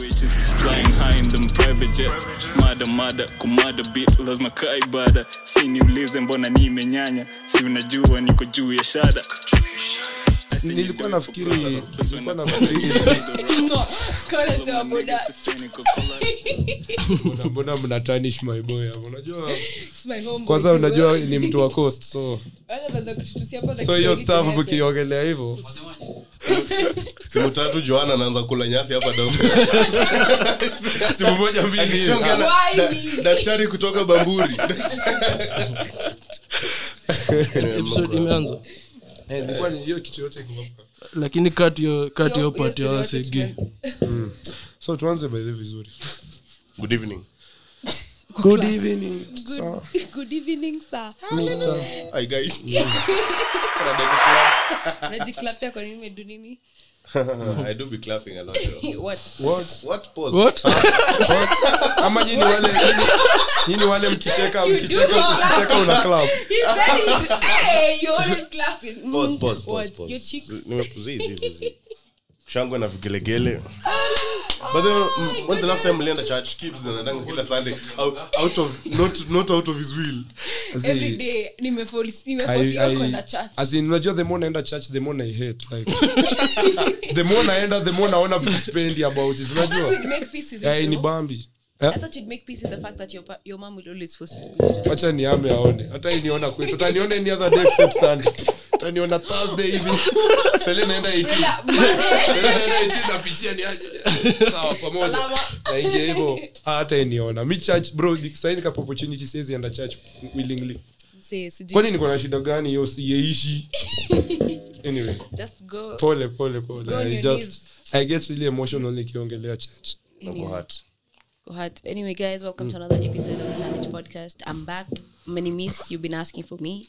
Riches flying high in them private jets. Mada mada kumada bit lazima kaa ibada si niulize mbona nimenyanya si unajua niko juu ya shada. Nilikuwa nafikiri nilikuwa nafikiri mbona- mna tarnish my boy unajua It's my homeboy kwanza unajua ni mtu wa coast so hiyo staff mkiongelea hivyo simu tatu joana anaanza kula nyasi hapa simu moja mbili. Daktari kutoka bamburi. Episode imeanza. Eh, ilikuwa ni hiyo kitu yote iko hapa. lakini kati yo pati hiyo so tuanze baile vizuri. Good evening good evening sir. Good- good evening sir. Mr. hi guys. Unajiklapia kwa nini medu nini? I do be clapping a lot what? What? what pose? what? Ama nyini wale nyini wale mkicheka mkicheka mkicheka una clap. He said it hey you always clapping. Pause pause pause what? pause. Your cheeks? Nimekuzizi zi zi zi zi shangwe na vigelegele but then mm, when's the last time mlienda church? Keeps anadanga kila sunday. Out, out of not not out of his will. Every day nimeforce I- kwenda church. as in, unajua the more naenda church the more I hate like. The more naenda the more naona vitu spendi about it unajua? you'd make peace with it. yeah, ni though. bambi I eh? thought you'd make peace with the fact that your pa- your mom will always force you to go to church. wacha niame aone. Hata iniona kwetu. Tanione ni other day except sunday taniona thursday hivi. Sele naenda 18 Sele naenda 18 napitia ni aje. Sawa pamoja. Naingia hivyo hata iniona. Mi church bro saini kapa opportunity siwezi enda church willingly. Kwani niko na shida gani? Hiyo siyeishi. Anyway. Just go. Pole pole pole. Go i just i get really emotional nikiongelea church. Anyway. Go. Anyway, guys, welcome to another episode of the Sandwich Podcast. I'm back. Many miss, you've been asking for me.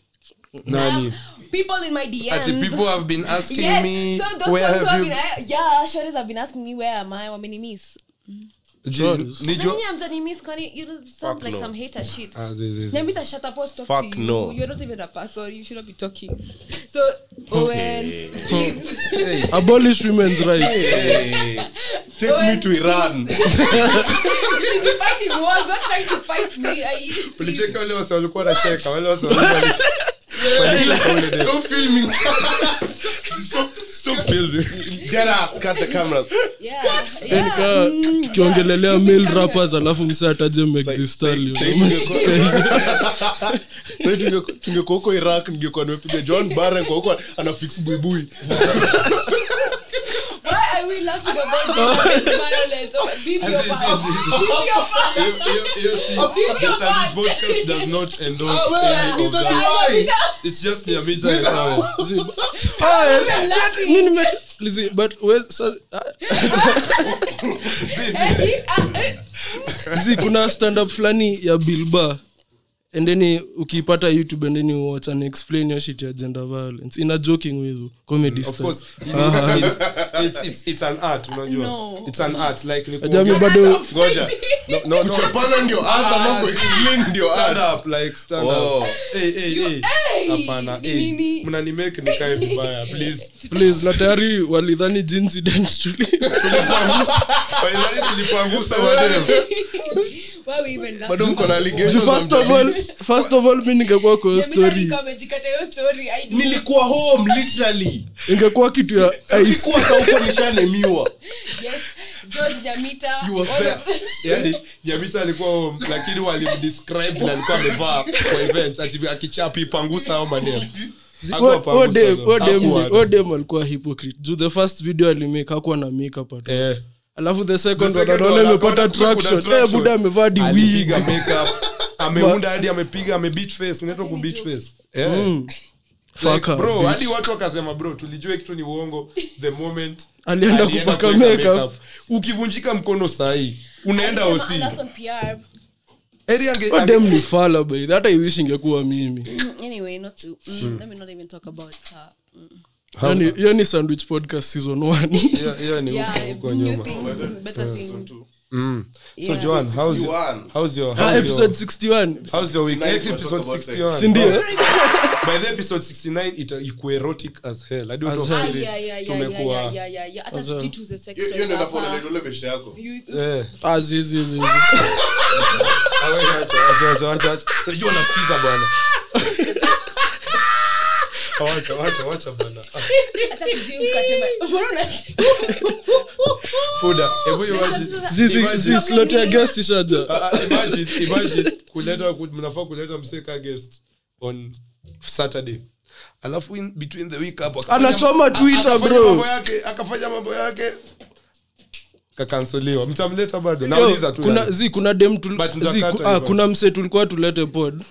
nani People in my DMs. Actually, people have been asking yes. me so those where have have you been, yeah, shorties have been asking me where am I? or many miss? Ji- Shorties. nijua Nani amtani miss? Kwani you know, sounds Fuck like no. some hater shit. Zi- zi- zi. Nyamita, shut up. I'll talk Fuck to you. no. You're not even a person. You should not be talking. So, Owen, Gibbs. abolish women's rights Hey, take me to iran you should be fighting wars, not trying to fight me. I, ulicheka wale wase walikuwa nacheka wale wase walikuwa stop filming Stop- stop filming. get us cut the cameras yeah. Yeah. kaa mm, tukiongelelea yeah. male rappers alafu msa ataje make the stallion say tungekuwa- tunge- tungekuwa huko iraq ningekuwa nimepiga john barren kwa huko anafix buibui we laughing about gender-based violence? Oh, video As part. as in- part. Hiyo- hiyo- hiyo si- the Sandwich podcast does not endorse any of that. It's just Nyamita and Owen. Zi- I'm nime- Lizzy, but where's- sasa- kuna stand up fulani ya bilba endeni ukiipata youtube endeni watch and explain your shit ya gender violence in a joking with you, comedy Of course, uh-huh. it's, it's, it's, it's an art unajua No. it's an art like Ajami bado ngoja no, no, no. chapana ndio art mambo explain ndio art up, like stand Oh. up. Hey, hey, hey. Hapana, hey. mnanimake nikae vibaya please please na tayari walidhani jinsident tuli Walidhani tulipangusa madem. Bado mko na allegations Ju, za first of all first of all mi ningekuwa kwa story alikuwa amejikata hiyo story. I do. nilikuwa home literally ingekuwa kitu ya ice sikuwa huko nishanemiwa Yes. George Nyamita. You was there. yani nyamita alikuwa home, lakini walimdescribe vile alikuwa amevaa kwa event ati akichapi pangusa au maneno Hakuwa pangusa though. Hakuwa. odem alikuwa hypocrite juu the first video alimake hakuwa na makeup at all. Eh, alafu the second The second one anaona one, imepata traction. Eh, buda amevaa di wig makeup ameunda hadi amepiga amebeat face inaitwa ku beat face yeah. Mm. Like, bro bitch. hadi watu wakasema bro tulijua kitu ni uongo the moment Alienda kupaka makeup. ukivunjika mkono sahii unaenda osi. Eri ange- ni fala by hata iwish ingekuwa mimi Anyway, not to. Mm, Let me not even talk about her. Mm. Hiyo ni- sandwich podcast season. Mm. so Yeah. joan how's your, how's Ah, episode 61 how's your week 69 episode 61 sindio by the episode 69 ita ikuwa erotic as hell hadi watu As hell. Ah, yeah, yeah, yeah, tumekuwa yeah, yeah, yeah, yeah. Hata Sasa- sijui tuuze sex Hiyo- toys hiyo ndio hapa. inafaa unaleta ule beshte yako eh Ah, zi, zi, zi, zi. Ah, wewe acha, acha, acha, acha, acha. unajua unasikiza bwana wacha wacha wacha bwana. Hata sijui mkate ma- Mbona hebu imagine Sasa- Zi, zi, Imagine. zi, slot ya guest ishaja imagine imagine kuleta mnafaa kuleta mseka guest on saturday. Alafu in between the week hapo Anachoma Twitter, bro. mambo yake akafanya mambo yake. Kakansoliwa mtamleta bado? Nauliza tu kuna zi kuna dem tul, zi, ku, ah, kuna mse tulikuwa tulete pod.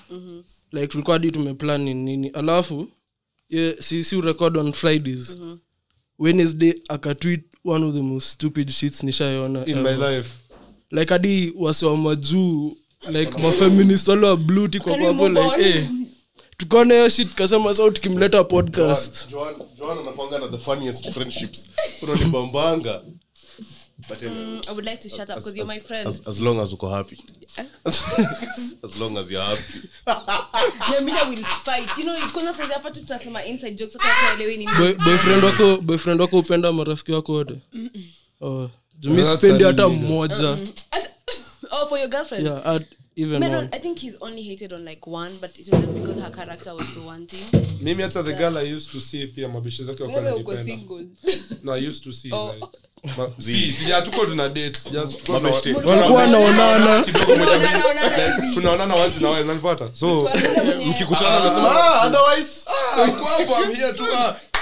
Like tulikuwa hadi tumeplan ni nini. Alafu ye, si, si record on fridays. Wednesday akatweet one of the most stupid shits nishaiona in my ever. life. Like hadi wasiwa majuu like mafeminist wale wa bluti kwa papo like eh. Tukaona hiyo shit kasema sa tukimleta podcast. Joan- Joan Joan, na the funniest friendships. Unanibambanga But anyway, I would like to shut up because you're my friend. as, as long as uko happy as long as you're happy No, me will fight. You know, kwanza sasa hapa tu tunasema inside jokes hata watu waelewi nini. Boy- boyfriend wako boyfriend wako upenda marafiki wako wote oh. spendi a hata mmoja Oh, for your girlfriend. yeah at even Man, one I think he's only hated on like one, but it was just because her character was the one thing. mimi hata the girl i used to see pia mabishe zake wakuwa Wewe uko nanipenda single. no i used to see Oh. like ma, si sija tuko tuna date. Sija tuko tuna- Mabeshte. walikuwa wanaonana kidogo moja mbili Unaona like tunaonana once in a while so mkikutana nasema otherwise. Uko hapo i'm here to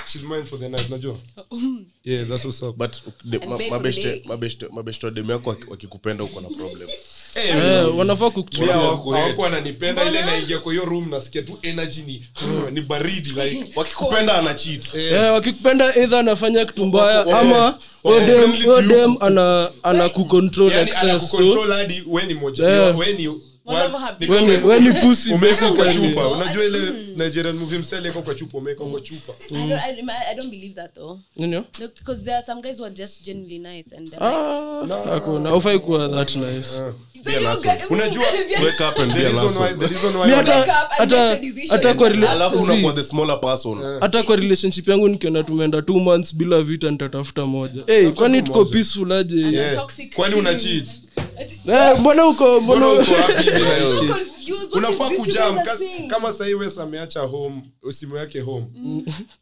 she's mine for the night najua yeah that's what's up. But de- And ma- pay for mabeshte mabeshte mabeshte wa demu yako wakikupenda uko na problem wanafaa Pia kukuchukia hawaku- hawakuwa wananipenda ile naingia kwa hiyo room nasikia tu energy ni ni baridi like wakikupenda ana cheat. Eh, wakikupenda either anafanya kitu mbaya ama wako huyo dem- friendly huyo to you. dem ana ana kucontrol yani excess so hadi we ni moja Yeah. ni Ni umeweka kwa chupa. unajua ile nigerian movie msele iko kwa chupa umeweka kwa chupa. I don't, I, I don't believe that though. Nini? Yo? No, because there are some guys who are just genuinely nice and they're like, hakuna ufai kuwa that nice. So you nasty. guys, Unajua, wake up and be an reason why asshole. the reason why mi wana- hata Wake up and hata make a hata kwa relationship yangu nikiona tumeenda two months bila vita nitatafuta moja. Hey, kwani tuko peaceful aje? Kwani una cheat? Eh, mbona uko mbona uko unafaa is this you kujam kama sahii wes ameacha home simu yake home.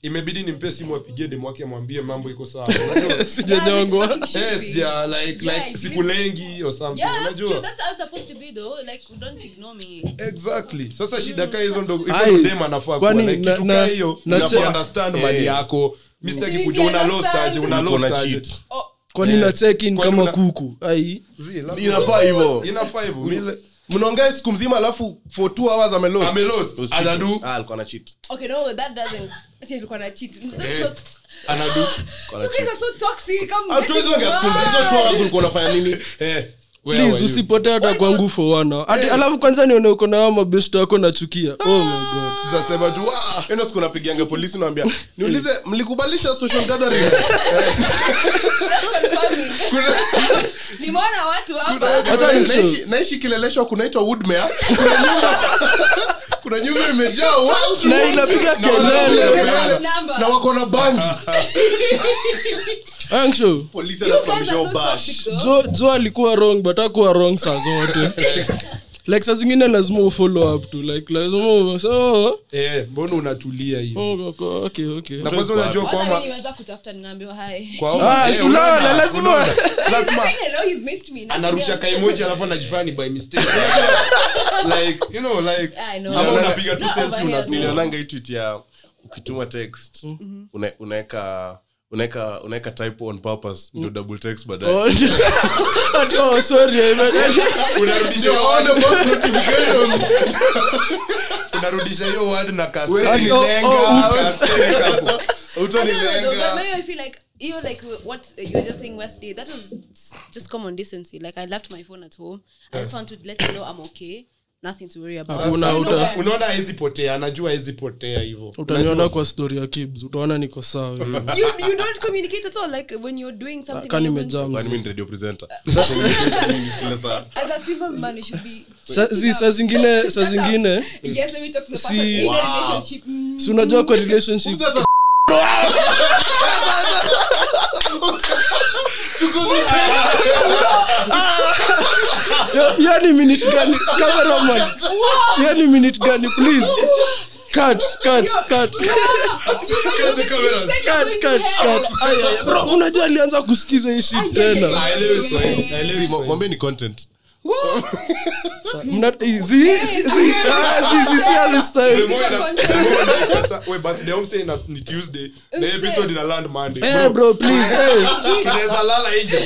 Imebidi nimpe simu apigie demu wake amwambie mambo iko sawa. Sijanyongwa Yeah, it's fucking Eh, shitty. sija like Yeah, like it or something. Yeah, unajua. That's how it's supposed to be though. Like, don't ignore me. exactly. Sasa shida kaa hizo ndo hivyo Ai, anafaa kuwa like kitu kaa hiyo na- unafaa understand Eh. mali yako mistaki kujua una lost aje una lost aje. cheat. Kwani yeah. na check kama una- kuku inafaa hivyo mnaongea siku mzima alafu for two hours amelost Amelost. Was Anadu. cheating. Ah, alikuwa na cheat okay, no, that doesn't. Ati alikuwa na cheat. That's Eh, so- anadu Alikuwa na You guys cheat. are so toxic. I'm Hatuwezi getting ongea siku mzima. Hizo two mad. hours ulikuwa unafanya nini eh, usipotee hata kwangu for one alafu kwanza nione uko na mabesto yako nachukia oh my god Utasema tu "Ah, eno siku napigianga polisi naambia niulize mlikubalisha social confirming. Nimeona watu hapa. Naishi, naishi kileleshwa kunaitwa woodmere. Kuna nyumba kuna nyumba imejaa watu. Na inapiga kelele. na wako na bangi. Angsho polisi anasimamisha jo jo alikuwa wrong but akuwa wrong saa zote like saa zingine lazima ufollow up to like lazima so eh, mbona unatulia hiyo oh, okay, okay okay. Na kwanza unajua kwa mama niweza kutafuta ninaambiwa hi. kwa Ah, eh, unaona, lazima- lazima hello, he's missed me. Anarusha else. kaimoji alafu anajifanya by mistake. Like you know like ama unapiga tu selfie unatulia. Nanga hii tweet ya ukituma text una- unaeka unaeka unaeka on purpose ndio double text baadaye Oh, oh, sorry, I unarudisha On word- the notification. unarudisha hiyo word na kasi lenga Utanilenga. maybe I feel like you like what you were just saying Wesley. That was just common decency. Like I left my phone at home. I just want to let you know I'm okay. Nothing to worry about. Unaona hawezi potea anajua hawezi potea hivyo. Utaniona kwa story ya kibs utaona niko sawa you, you don't communicate at all like when you're doing something Kani and you're going- nimejam Kwani mimi ni radio presenter? Communication kila saa. as a single man you should be Sa- saa zingine saa zingine yes let me talk to the Si- in Wow. relationship mm, si unajua kwa relationship yani minute gani? Cameraman yani minute gani? Please. Cut cut cut. Cut cut cut. Bro unajua alianza kusikiza hii shit tena. mwambie ni content Ni tuesday na episode ina land monday. Eh, bro. please eh. lala nje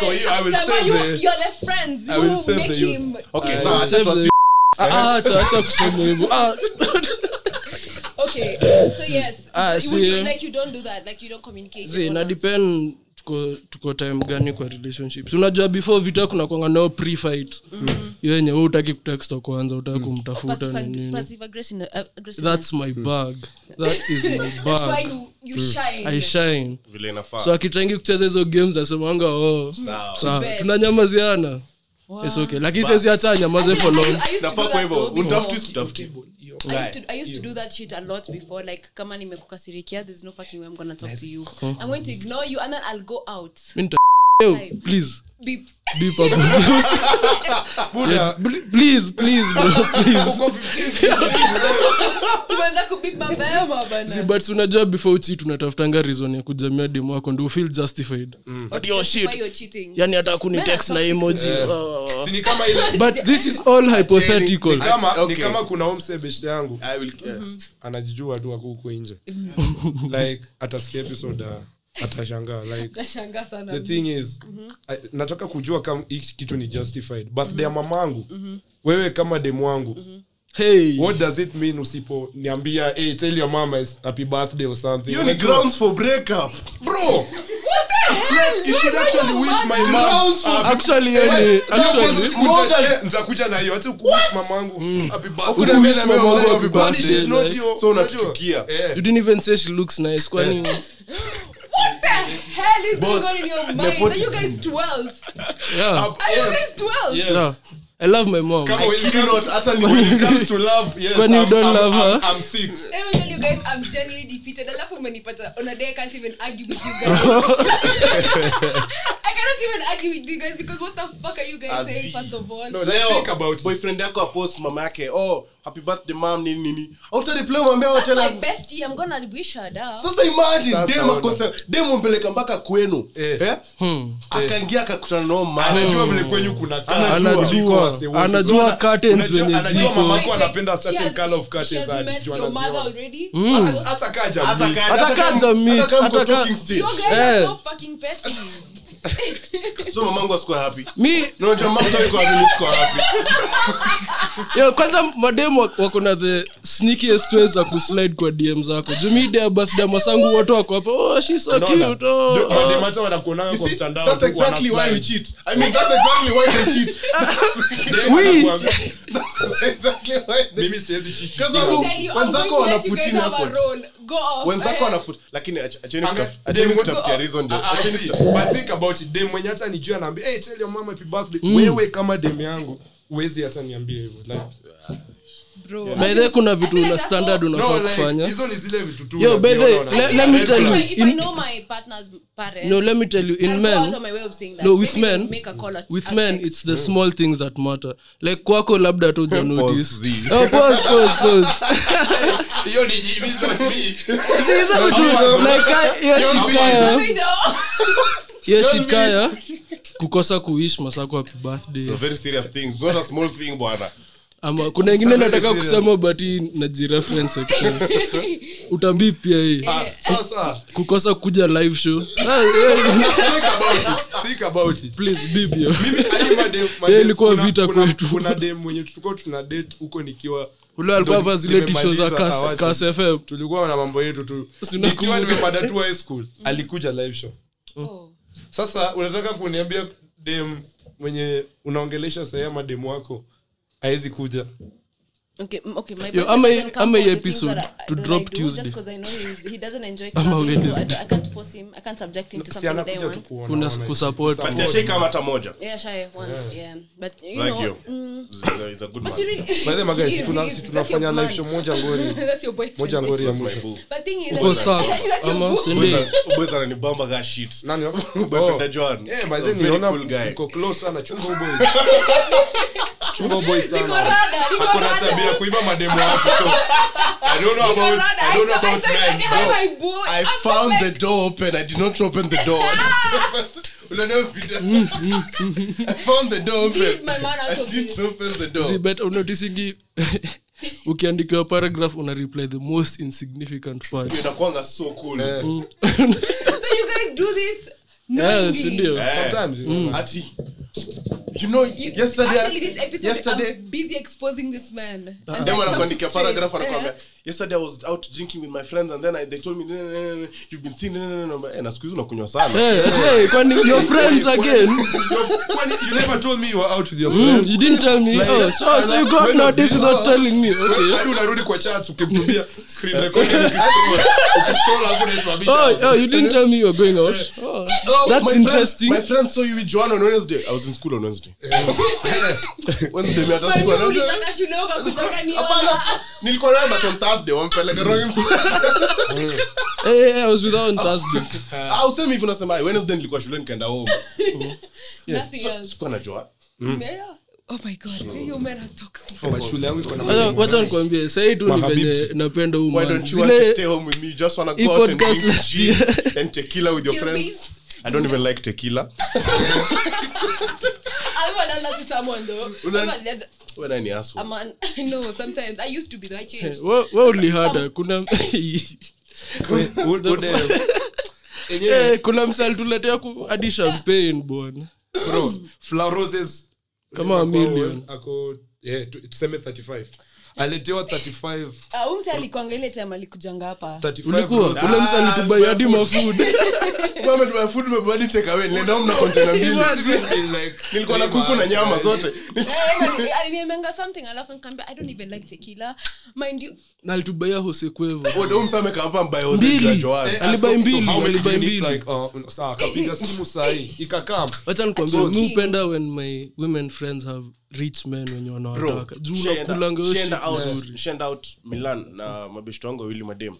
so you, i will save you, the you're the friends. I will save the youth. him okay I sawa will acha save the- Ah, acha acha kusema hivyo Ah, okay so yes Ah, would see, you, eh. like you don't do that like you don't communicate zi na depend tuko tuko time gani kwa relationships? Unajua before vita kuna kwanga nao pre-fight. Hiyo yenye wewe utaki kutext wa kwanza utaki kumtafuta passive, ni nini. passive aggressive uh, that's my bag that is my that's why bag you you shine. I shine. Vile inafaa. So akichangi kucheza hizo games nasemanga oh Sawa. tunanyamaziana. Wow. It's okay. Lakini siwezi hata nyamaze for long. nafaa kwa hivyo Utafuti before. Sikutafuti I used, to, I used to do that shit a lot before. Like, kama nimekukasirikia, there's no fucking way I'm gonna talk to you. I'm going to ignore you and then I'll go out. Please Beep. beep up. Buddha, please please bro please. Tumeanza kubeep mapema bana. See, but unajua before uchi tunatafutanga reason ya kujamia demu wako ndo feel justified. But shit. Yani hata kuni text na emoji. Si ni kama ile but this is all hypothetical. kama Okay. ni kama kuna omse beshte yangu. I will- yeah. anajijua tu huko nje. Like atasikia episode uh, atashangaa like the thing is I, nataka kujua kama hii kitu ni justified birthday ya mamangu. Wewe kama demu wangu. Hey. What does it mean usipo niambia hey, tell your mama is happy birthday or something? You grounds for breakup. Bro. Like, you should actually wish my mom Grounds for happy actually Nitakuja- nitakuja na hiyo kuwish mamangu happy birthday. Ukuwish mamangu happy birthday, she's not like- your- So unachukia. Eh. you didn't even say she looks nice kwani What the hell is going on in your mind? Are you guys 12? yeah Are you guys 12? Yes. yeah i love my mom Kama when it comes- not, hata ni- when it comes to love, yes, When you I'm- don't I'm- love I'm- her. I'm six. Guys, I'm genuinely defeated. Alafu umenipata on a day I can't even argue with you guys. I cannot even argue with you guys because what the fuck are you guys Azi. saying first of all? No, let's Leo, think about boyfriend yako apost mama yake oh happy birthday mom nini nini autareply mwambia That's wachana my bestie. I'm gonna wish her down. sasa imagine dem akosa dem umpeleka mpaka kwenu Eh. eh? akaingia akakutana nao anajua vile kwenyu kuna kaa, Anajua. Anajua curtains unajua- ziko anajua mamako anapenda certain color of curtains, anajua your mother already? Hata- hata kaa jamii. Atakaja meet, ataka- You guys are Eh. so fucking petty. So mamangu asikuwa happy. Mi unajua mama yuko happy sikuwa happy. Yo kwanza mademu wakona wako na the sneakiest ways za kuslide kwa dm zako. Jumide ya birthday masangu wote wako hapa oh she so cute oh, oh. madem hata wanakuonanga kwa mtandao that's exactly why we cheat. I mean that's exactly why they cheat. We- that's exactly why they mimi siwezi cheat. Because Sina- wako- Tell you, I'm wenzako going to wenzako Eh. lakini ach- acheni Anga- kutaf- acheni dem- kutafutia reason jo Ah, ah, about it. Dem mwenye hata nijua naambia hey, tell your mama happy birthday. Wewe kama dem yangu uwezi hata niambia hivyo. Like, Way, kuna vitu na una standard unafaa like kufanya. hizo ni zile vitu tu Yo, by the way, unaziona, le- una- let me tell you, If I know my partner's parents, no let me tell you in men. no with men. with men it's the small things that matter. Like kwako labda hata uja notice oh pause pause pause. Hiyo ni hivi, not me. See, hizo vitu like hiyo shit kaya hiyo shit kaya kukosa kuish masako happy birthday. So very serious things. Those are small thing bwana ama kuna ingine nataka kusema bati hii najireference sections utambii pia hii. Ah, kukosa kuja live show. Ah, ilikuwa vita kuna- kwetu. dem mwenye tulikuwa tuna date huko nikiwa ule alikuwa vaa zile tisho za nimemaliza. Kas- awache. Kas fm tulikuwa na mambo yetu tu. Nikiwa unakumbuka? tu high school alikuja live show. Oh. sasa unataka kuniambia dem mwenye unaongelesha sahii ama wako haezi kuja Okay, okay, my Yo, ama hii- ama hii episode to drop Tuesday. just 'cause I know he's- he doesn't enjoy Ama clubbing, so I Wednesday. don't- I can't force him- I can't subject him to si something that I anakuja tu want. kuona Kuna kusupport. Support. But kama hata moja Yeah, shy once, yeah. But, you like know, mm, He's a good man. tunafanya live show moja ngori moja ya That's my mwisho boo. But thing is, uko that's- sax that's your ama boo. sindi Boys- boys ananibamba ka shit. nani Boyfriend ya Joan. Eh, by A then very niliona cool guy. mko close sana chunga huyo boy chunga boy Niko sana rada, niko ako na rada. tabia kuiba mademo watu so i don't know about i don't know about men boo. I found the door open. I did not open the door. Unotisingi ukiandikiwa paragraph una reply the most insignificant part. So cool. So you guys do this yeah, sindio sometimes you know, Ati, you know, yesterday, Actually, this episode, yesterday, I'm busy exposing this man. uh, And then anakuandikia talks paragraph anakwambia yesterday i was out drinking with my friends and then I, they told me "No, no, no, you've been seen no, no, no, no." Eh, na siku hizi unakunywa sana. Hey, hey, kwani your friends again? You're- you never told me you were out with your friends? mm, you didn't tell me. Like, oh, so, so you got when was this? without telling me. Okay. hadi unarudi kwa chats ukimtumia screen recording ukiscroll hapo unasimamisha oh, oh you didn't tell me you were going out. Oh, Oh, that's my friend- interesting. my friend saw you with Joanna on Wednesday. I was in school on Wednesday. Wednesday, mi hata sikuwa najua. Hapana, nilikuwa naye but on Thursday wampeleka wrong. hey, hey, I was with her on Thursday Ah, usemi hivi unasema, Wednesday nilikuwa shule nikaenda home." Nothing else. Sikuwa najua. Yeah. Oh my God, you men are toxic. Shule yangu iko na Wacha- mademo. wacha nikwambie sahii tu ni Mahabibti. venye napenda huu Why man. don't you want to Zile- stay home with me? You just wanna hii out and podcast drink last gin year. and tequila with your friends. bees. I don't even like tequila. I've that to someone though. I've Una- never done- Wewe nani asshole? I'm an- no, sometimes I used to be though. I changed. What only harder? kuna Eh, kuna msali tuletea ku hadi champagne bwana Bro, Flower Roses Kama ako- million. ako eh, tu- tuseme 35 aletewa 35 Ah, huyu msee alikuanga ile time alikujanga hapa ulikuwa ule msali tubai hadi mafood Mama, my food umebali take away. Nilienda home container mbili. Nilikuwa na kuku na nyama zote. Aliniambia something alafu nikamwambia i don't even like tequila mind you na alitubaia hosekwevo ndio msame kampa mbaye Jose Mbili. jua Joan. Alibai so- so mbili, alibai do you need, mbili. like, uh, sawa akapiga simu sahii ikakam wacha nikwambia Achos. upenda when my women friends have rich men wenye wanawataka. Juu unakulanga out- milan na mabeshto wangu wawili madem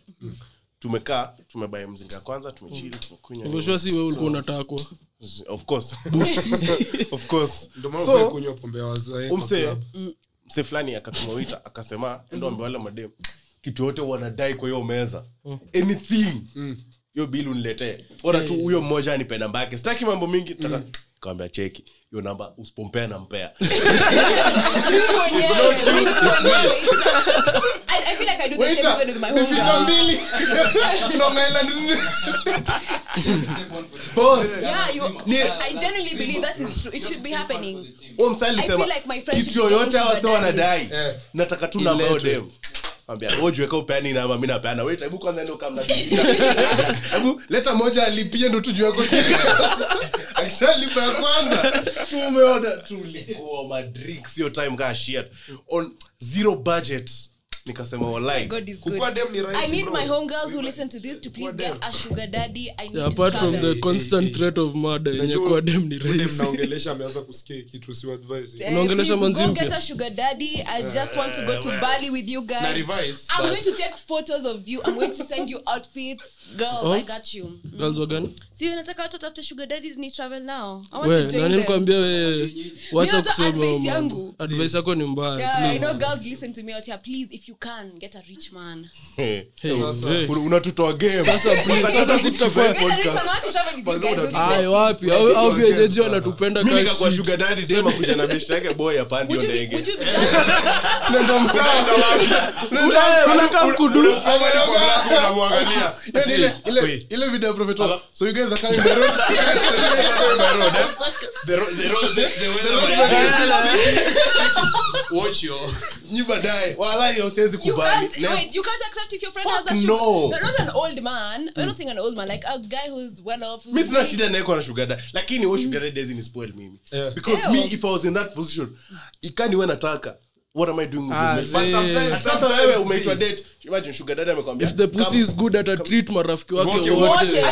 tumekaa tumebae mzinga ya kwanza tumechili tumekunywa si wewe ulikuwa unatakwa. of course. Of course. Ndio maana So, kunywa pombe ya wazee umse mse fulani akatumawita akasema endo ambe wale madem kitu yote wanadai kwa hiyo meza. Anything. Hiyo bili uniletee. Bora tu huyo mmoja anipe namba yake sitaki mambo mingi taka kawambia cheki hiyo namba usipompea nampea I, I feel like I do the same even with my home Vita mbili Long nini? Boss. Yeah, you. I genuinely believe that is true. It should be happening. Huyo msee I alisema, feel like my friends kitu yoyote awase wanadai Eh. nataka tu namba hiyo Iletwe. dem ambia upeani namba mi napeana. Hebu kwanza endo kamna leta moja alipie ndo tujue ko akishalipa ya kwanza. Tumeoda tulikuwa madrinks hiyo time kaa shit. On zero budget nikasema walai God is good. Kukua dem ni rahisi, I need bro. my homegirls who listen to this to please get a sugar daddy. I need Yeah, to apart from travel. the constant threat of murder yenye Najua kwa dem ni yule rahisi mnaongelesha ameanza kusikia hii kitu si advice Eh, Unaongelesha please manzi go mpya? get a sugar daddy. I just want to go to Bali with you na revise I'm but- going to take photos of you. I'm going to send you outfits. Girl, Oh. I got you. girls wagani See, unataka watu watafute sugar daddies ni travel now. I want we to join nani them. nikwambia we wacha kusema advice yangu. advice yako ni mbaya Yeah, I know girls listen to me out here. Please, if you can, get a rich man. Hey, Hey, hey. unatutoa game Sasa please, sasa si tutakuwa Get a rich man. I want to travel with you guys. We'll be Ai, wapi au au vyenyeji wanatupenda sugar daddy na yake boy ndege nenda kwa unamwangalia. Ile- ile- ile video ya Prophet so you guys are coming by road The ro- the ro- the- the weather Watch your nyi baadaye wala hiyo siwezi kubali. wait. You can't accept if your friend Fuck has a sugar. no. You're not an old man. We're not saying an old man, like a guy who's well off. who's sina shida naeko na sugar daddy lakini huo sugar daddy doesn't spoil mimi because me if i was in that position ikani nataka what am i doing with Ah, this But sometimes- sasa wewe umeitwa date. Imagine sugar daddy amekwambia if the pussy is good ata treat marafiki wake Wote,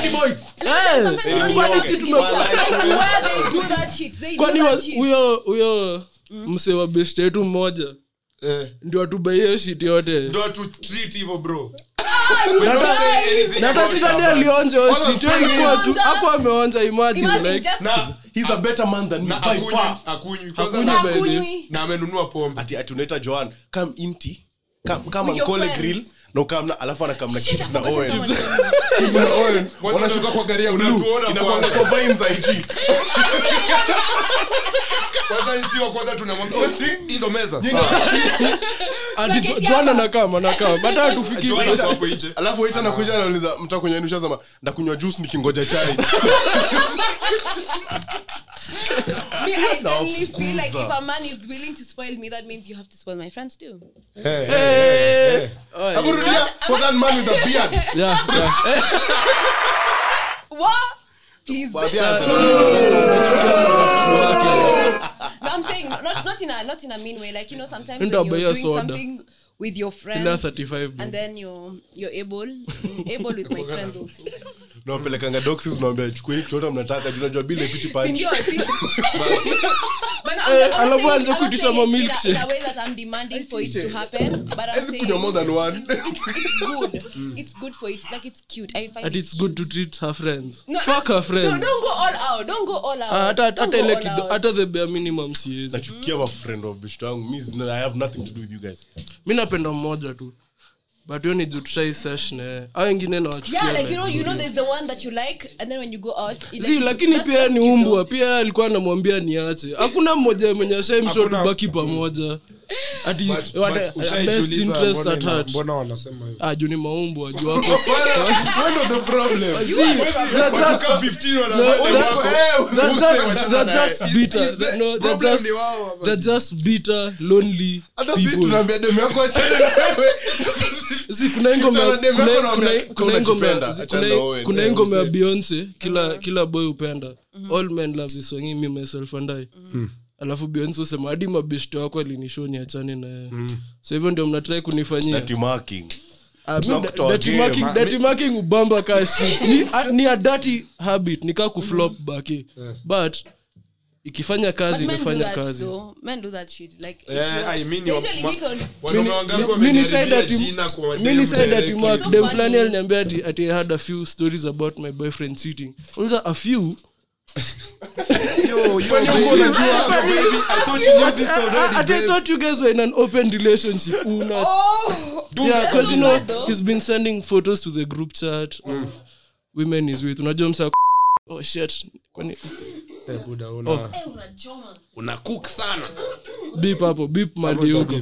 kwani si know where they do that shit. They do that wa- huyo huyo mse wa best yetu mmoja. Eh, ndio atubaie shit yote. Ndio atu treat hivyo bro you We don't guys. say anything na hata about sidhani Shabbat. alionja hiyo shit hiyo ilikuwa tu Ameonja. ako ameonja imagine Imagine like just- na he's a better man than me na by akunywi far akunywi Hakunywi kwanza by- Hakunywi. na amenunua pombe ati joan kam inti kam kam friends. Na ukamna alafu anakam na Shit, chips I na forgot oil. na oil. Wanashuka kwa gari ya blue. unatuona inakuwa kwanza. kwa vines IG kwanza nisiwa kwanza tunamwambia "Oh, meza ati Jo- Spaghetti Joan hapa. anakam anakam hata hatufiki Joan place. ako hapo nje. Alafu waita nakuja anauliza mta kwenye nusha sema ndakunywa juice nikingoja chai. Me, I genuinely feel like if a man is willing to spoil me, that means you have to spoil my friends too. Eh, Hebu rudia for that man with a beard yeah, yeah. What? Please. No, I'm saying not not in a not in a mean way. Like you know, sometimes when Enda you're buy a doing soda. something with your friends, Ila 35 and then you're you're able able with my friends also. nawapelekanga doxis nawambia chukueni kichota mnataka juu bila Sindio, see? Alafu aanze kuitisha saying ma it in a, in milkshake. a way that I'm demanding for it to happen. But I'm Hezi saying kunywa more than one it's, it's good. For it. Like it's cute. I find Ati it it's good to treat her friends No, fuck her friends No, don't go all out. Don't go all out. Ah, hata hata ile all hata the bare minimum siwezi nachukia mafriend of bishto yangu mi i have nothing to do with you guys mi napenda mmoja tu but hiyo ni juu tushai sesh naye au wengine nawachukia Yeah, like like- you know, you know, there's the one that you like, and then when you go out, it, si like, lakini pia ni umbwa pia alikuwa anamwambia niache hakuna mmoja mwenye ashaimsho tubaki pamoja. Ati But- best interest at heart. mbona wanasema hivyo ah juu ni maumbwa juu wako. One the problems. See, they're just- 15 wana- No, that- wako- they're Muse just- wachana just bitter. lonely people si kuna hii Eh, ya beyonce kila kila boy upenda all men love this song me myself and i. Alafu beyonce usema hadi mabeshte wako alinisho niachane na yeye. So hivyo ndio mnatrai kunifanyia. Ah, ubamba kashi. Ni, a- ni a dirty habit nikaa kuflop baki. But ikifanya kazi imefanya that kazi though. Men do that shit. Like, if you- I mean, they wa- usually ma- hit on- wanaume wangapi Mi- mi wameniharibia ni side ati- jina kwa mi ni madem side ati directly? Mark, So dem funny. fulani aliniambia ati had a few stories about my boyfriend sitting unza a few Yo, yo, baby, baby, I thought you knew this already, ati I thought you guys were in an open relationship una Oh! yeah because you know though. he's been sending photos to the group chat of women he's with unajua msa oh shit kwani Eh, buda, una- Eh, unachoma. una cook sana. Beep hapo beep mali huko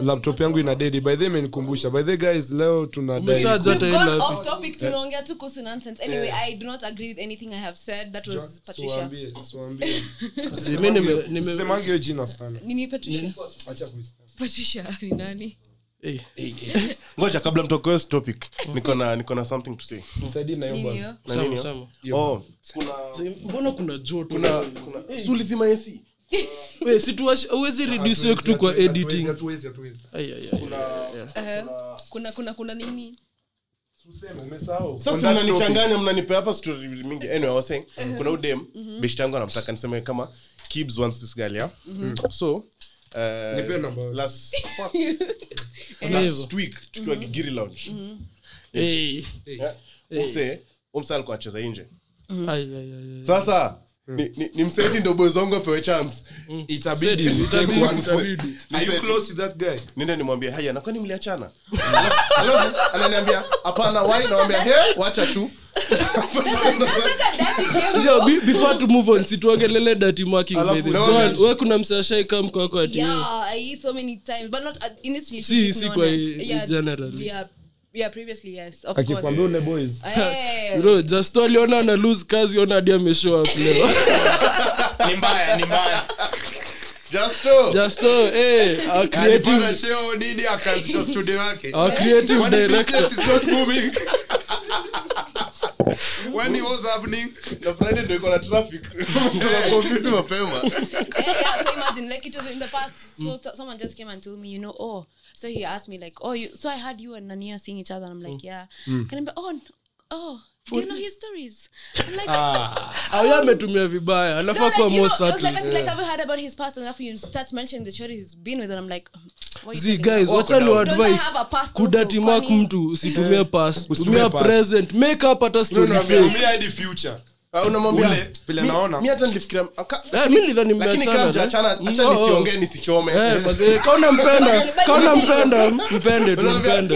laptop- yangu ina dedi by the way imenikumbusha by the guys leo topic tunaongea tu kuhusu nonsense. Anyway i do not agree with anything i have said. That was patricia. mi nime nime semangi hiyo jina sana. Nini patricia? Patricia ni nani eh ngoja kabla mtoke topic. Niko na niko na something to say. Nisaidie na hiyo bwana. hiyo? Hiyo? oh. Mbona kuna joto kuna kuna sulizima AC we situashi uwezi reduce work tu kwa editing. hatuwezi, hatuwezi. Eh, kuna kuna kuna nini? Sasa mnanichanganya mnanipea hapa story mingi. Anyway I was saying kuna udem beshte yangu anamtaka niseme kama kibs wants this girl yeah? So uh, last fuck, last week tukiwa gigiri lounge. Eh. yeah, umse umse alikuwa acheza nje. Ai, ai, ai, ai. sasa ni, ni, ndo chance. Nimwambie haya nakwani mliachana? Ananiambia hapana wai nawambia he wacha tu. Dirty be- before to move on situongelele dati marking so, we kuna msashai ati yeah i so many times but not in this relationship si no, kwa no. i- yeah, generally. yeah yeah previously yes of Akikwambia ule boys. Eh, bro just aliona ana lose kazi ona hadi ameshow up leo Ni mbaya, ni mbaya. justo just oh, hey, our Alipanda creative cheo nini akaanzisha studio yake. our creative Kwani director business is not booming? When it was happening, na friday ndo iko na traffic Mtoka kwa ofisi mapema yeah, yeah. So imagine, like it was in the past. So, so someone just came and told me, you know, oh. So he asked me, like, oh, you. So I heard you and Nania seeing each other, and I'm like, yeah. Can I be? Oh, oh. Do you know his stories? I'm like, au ametumia vibaya anafaa kuwa more like, subtle like, I've heard about his past, and you start mentioning the story he's been with, and I'm like, what are you zi telling guys wacha ni advice have a kudatimak mtu usitumie past tumia present make up hata story no, fake. tumia hadi future. Ah, Eh, eh? oh, Eh, kauna mpenda kauna mpenda mpende tu mpende.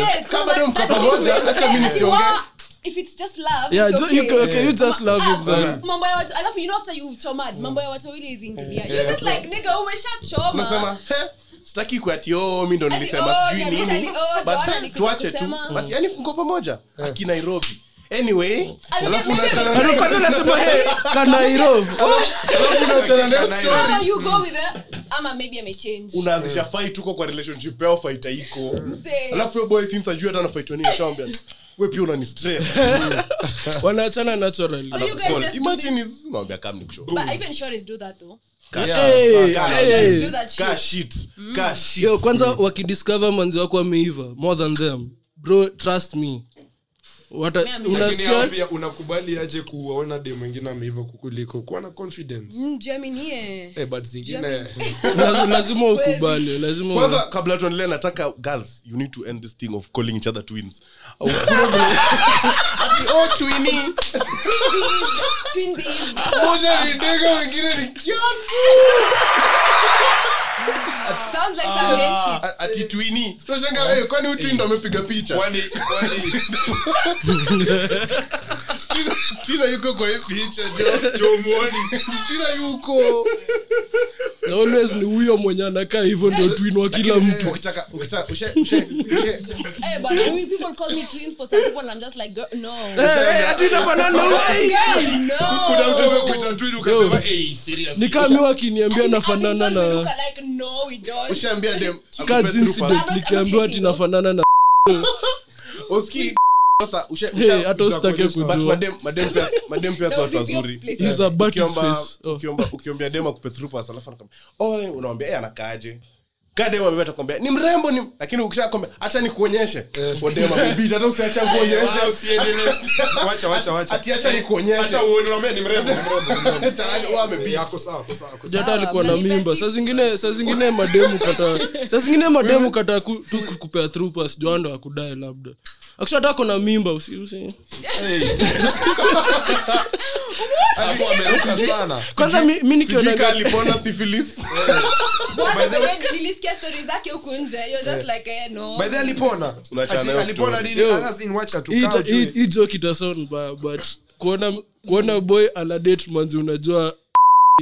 If it's just love, yeah it's ju- you, okay. okay, you just love it then. mambo ya watu alafu you know after you've chomad mambo ya watu wawili izingilia you're just like nigga umeshachoma nasema sitaki kuati oh, mi ndo nilisema oh, sijui nini oh, eh, alikuja tuache tu. but yani mko pamoja? Aki nairobi anyway alafu kwanza nasema fight huko kwa relationship yao fight haiko alafu yo boy since ajui hata anafight nini shambia we pia unani stress. Wanaachana naturally. So you guys just do imagine is unamwambia kam nikushow but even shorties do that though? Hey, Ka- hey. do that ka shit. Shit ka shit. Yo kwanza wakidiscover manzi wako ameiva more than them. Bro trust me unasikia unakubali aje kuwaona de mwingine ameiva kukuliko? Kuwa na confidence. Mm, eh, but zingine lazima ukubali lazima kwanza kabla tuendelee nataka girls you need to end this thing of calling each other twins. Ati oh twini Twinsies. moja ni ndege wengine ni kiatu Sounds like some hate shit. A- ati wewe kwani huyu amepiga picha? kwani kwani Tina- tina yuko kwa hii picha jo jomuoni yuko. Na always ni huyo mwenye anakaa hivyo ndio twin wa kila mtu. ukitaka ukitaka ushe ushe ushe. Hey, but I people call me twins for some people. I'm just like, girl, no. Ati inafanana na huyo. Kuna mtu No. amekuita twin ukasema hey serious. Ni kama akiniambia nafanana na nikiambiwa tinafanana na Usikii? Sasa hata usitake but kujua madem madem pia si watu big deal, wazuri please. He's a butt Ukiomba- face. Oh. dem akupe alafu oh eh anakaaje kadem ni mrembo ni lakini ukishakwambia hacha nikuonyeshe odem amebita hata usiacha Wala kuonyesha usiendelee. Wacha, wacha, wacha. ati acha nikuonyeshe Acha uone, unaambia ni mrembo, ni mrembo, ni mrembo. Tayari wewe amebita. Yako sawa, ako sawa, ako sawa. jata alikuwa na mimba saa zingine saa zingine mademu kata saa zingine mademu kata tu kupea thrupas pass joando akudae labda akishata kona mimba kwanza mi, mi Sijui nikiona kama alipona syphilis By the way, nilisikia stories zake huku hii joke itasound but kuona boy anadate manzi unajua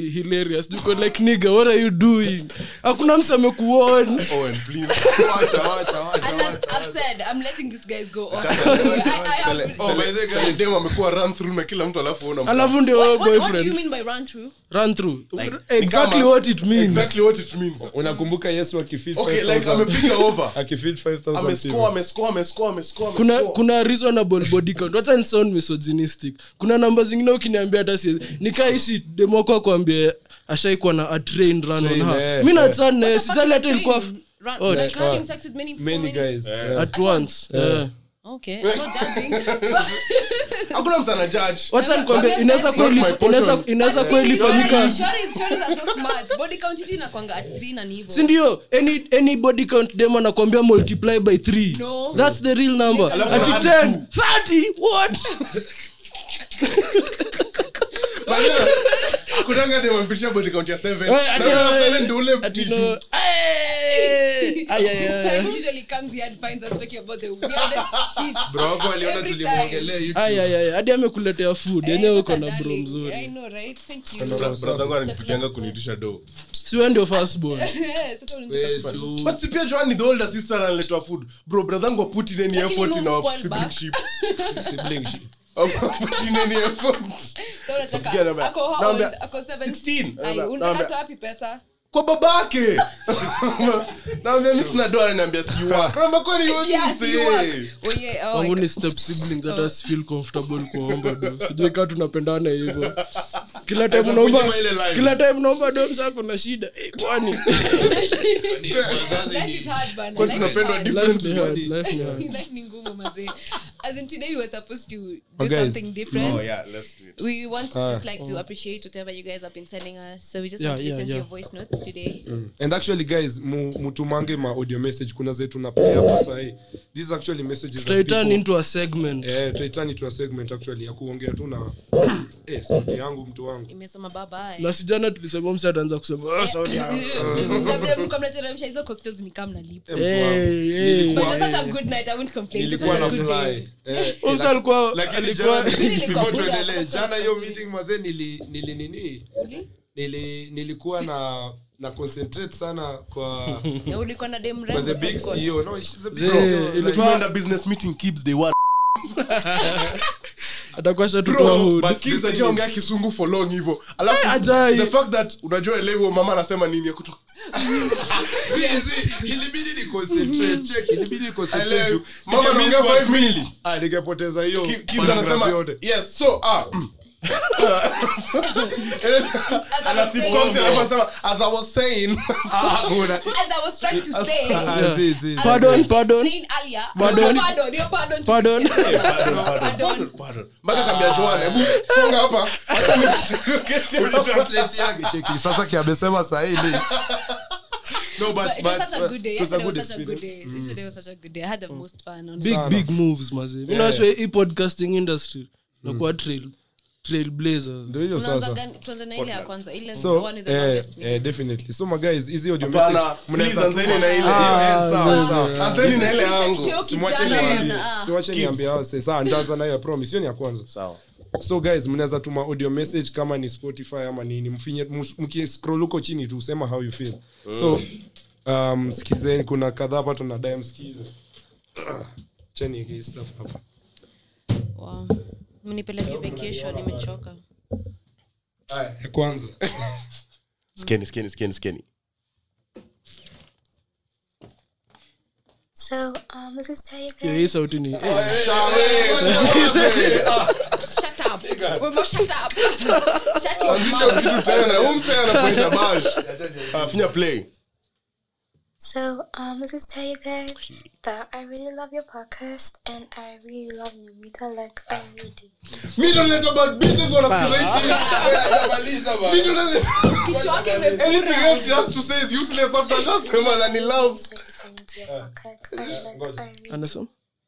hilarious. Juko like nigga what are you doing? Hakuna mse amekuon Owen please. Wacha, wacha, wacha, And as wacha. I've said, I'm letting these guys go on. I, I Sele- have, Oh, by the way, sele- sele guys. dem amekuwa run through na kila mtu alafu una alafu ndio what, what, what do you boyfriend run through? Like, exactly what it means. exactly what it means. Unakumbuka yesu akifeed okay like amepiga over. Akifeed 5,000 amescore amescore amescore amescore kuna kuna reasonable body count. Wacha ni sound misogynistic. Kuna namba zingine ukiniambia hata si nikaishi demoko akwambie ashaikuwa na a train run on Train, her eh, mi eh. fuck sijali hata ilikuwa? Run, Oh, like like, having sex with many many many- guys. Yeah. at once eh. Okay, I'm not judging. But- hakuna msana judge wacha inaweza kweli fanyika na sindio any, body count dem anakwambia multiply by 3 No. that's the real number. Ati add 10 30 what akutanga dem ampitisha body count ya 7 Eh, na ule 7 ndio ule ati juu. no Ay, ay, ay, This ay. time usually comes here and finds us talking about the weirdest shit. bro wako aliona Every tulimwongelea YouTube. Ay, ay, ay. hadi amekuletea food Eh, yenyewe uko na bro darling, I mzuri know, right? Thank you. Ano- Bra- brother wangu ananipigianga kuniitisha do siwe ndio firstborn Sasa unataka- Eh, su- but si pia joani the older sister analetwa food bro brother wangu put in any Lakini effort in no our spoil sibling ship So unataka- ako old? Ako 16. Unataka wapi pesa kwa babake. Naambia mi sina doa naambia kwani work. Oh, yeah, oh, wangu ni step siblings hata si feel comfortable kuomba do sijui kaa tunapendana hivyo. Kila time naomba kila time naomba do msa kuna shida. Hey, kwani? Life is hard, bana. Kwa Life is tunapendwa hard. life ni hard life ni hard. Life ni ngumu, mazee. As in today we were supposed to do Oh, guys. something different. Oh, yeah, let's do it. We want to just like to appreciate whatever you guys have been sending us. So we just Yeah, want to yeah, listen to your voice notes today. and actually guys mutumange ma audio message kuna zetu na play hapa sahi this is actually messages tutaiturn into a segment eh tutaiturn into a segment actually ya kuongea tu na eh sauti yangu mtu wangu Imesema bye bye. na sijana tulisema msa ataanza kusema "Oh, sauti yangu." Mnabia hizo cocktails ni kama mnalipa. Eh, mtu wangu. Hey, hey. But it Nilikuwa- was such a good night. I won't complain. Nilikuwa na a good day. fly eh Msa alikuwa lakini jana before tuendelee jana hiyo meeting mazee nili nili nini nili nilikuwa na na concentrate sana kwa Na ulikuwa na dem kwa the big course. CEO no she's a big CEO ilikuwa- like, Tumeenda business meeting Kibs day one. kisungu for long the fact that unajua elewi mama anasema nini kutoka ilibidi ah ningepoteza hiyo anasema yes so ah mm. As i was saying ah kuna As I was trying to say, ah Pardon, pardon. earlier, Pardon. no, pardon, pardon Pardon. Pardon, pardon. mpaka kambia joan hebu songa hapa Acha ni- translate yake cheki sasa kiamesema sahi ni no but But it was but such a good day. it was a good was such a good day. Yesterday was such a good day. I had the most fun. On big Sana. big moves mazee mi nashwe hii podcasting industry nakuwa trail trail blazers ndio hiyo Unaanza sasa. gani- tuanze na ile ya kwanza. Ile the so hizi mnaweza niambie nayo ya promise hiyo ni ya kwanza. Sawa. So guys tuma audio message kama ni spotify ama nini mfinye mkiscroll huko chini tu sema how you feel. So um, sikizeni kuna kadhaa hapa tunadae msikize. Cheni hii stuff hapa. Wow. Mnipeleke kesho nimechoka. Ya kwanza. Skeni skeni skeni skeni So, um, this is hii sauti ni finya play So, um, this is tell you guys that I really love your podcast and I really love Numita like I really do. mi bitches wanasikiza hii shit. Mi anything else she has to say is useless after just sema na ni love. I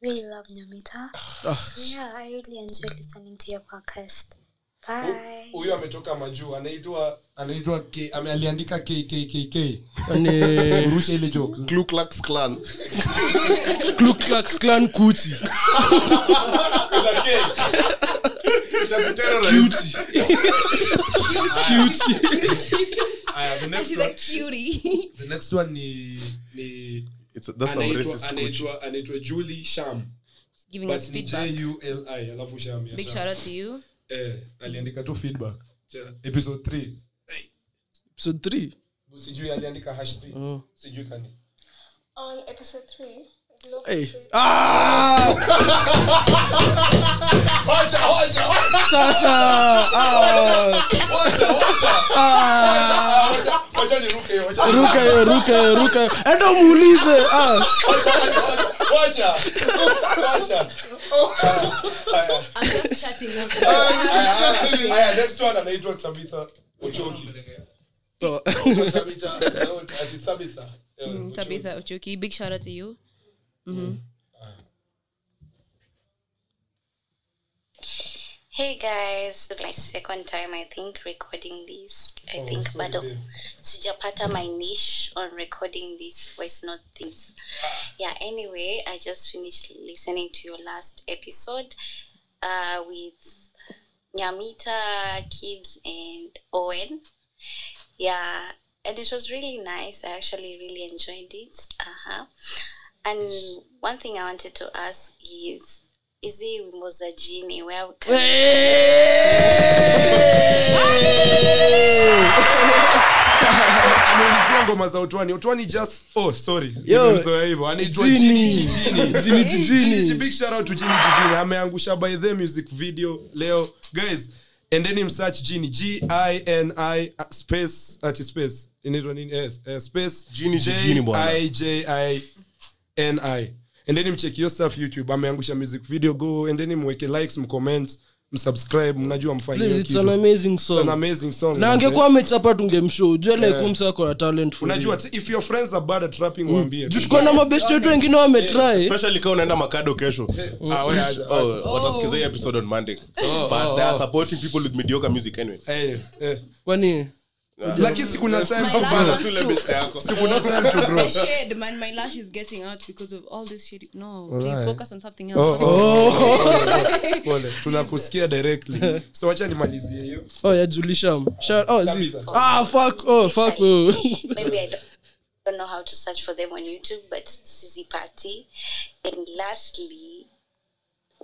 really, love Numita. So, yeah, I really enjoy listening to your podcast. Huyu ametoka majuu anaitwa anaitwa aliandika urusha ile joke. Kuti Klux Klan Ku Klux Klan kuchi Terrorist. kuchi Aya, the next one- the next one ni ni It's- that's some anaitwa racist coach. anaitwa anaitwa Julie Sham. But ni feedback. J U L I alafu Sham ya Sham. Eh aliandika tu feedback. Episode 3 episode 3 sijui aliandika hash 3 Oh. sijui kani. On episode 3, Glow Hey. said- sasa. Ah, wacha niruke hiyo wacha ruka hiyo ruka hiyo ruka hiyo enda muulize. Ah. wacha wacha I'm just shutting up. Haya next one anaitwa Tabitha. Ochoki. Tabitha big shout out to you Hey guys, this is my second time I think recording this. I think sorry, bado sijapata my niche on recording these voice note things. Yeah, anyway, I just finished listening to your last episode uh, with Nyamita, Kibbs, and Owen. Yeah, and it was really nice. I actually really enjoyed it. Uh-huh. And one thing I wanted to ask is is it wimbo za jini ngoma za utwani utwani just oh sorry. Yo, hivyo. Anaitwa Jini. jini jijini Jini jijini. Jini, big shout out to Jini Jijini. ameangusha by the music video leo. Guys endeni msearch jini g i n i uh, space at space. Inaitwa nini? Yes, uh, space. Jini Jijini, bwana. i j i n i endeni mcheki yourself youtube. Ameangusha music video go. Endeni mweke likes mcomment msubscribe. Mnajua mfanye Please, hiyo it's kitu. an amazing It's an song amazing song na manze. angekuwa amechapa tungemshow. Ujue like umse ako talent unajua if your friends are bad at rapping waambie tuko na mabeshte wetu wengine wametry. Especially kama unaenda makado kesho. Ah, we aja, oh, watasikiza hii episode on monday. But they are supporting people with mediocre music anyway. Eh, eh. kwani lakini sikuna time to grow. one's Shule too. beshte yako Si kuna time to grow. My shade, man, my lash is getting out because of all this shit. No, please Alright. focus on something else. Oh, oh. Pole, tunakusikia directly so wacha nimalizie hiyo oh ya julisham oh, zi- ah fuck oh fuck oh. Maybe I don't, don't know how to search for them on YouTube, but Susie Party. And lastly,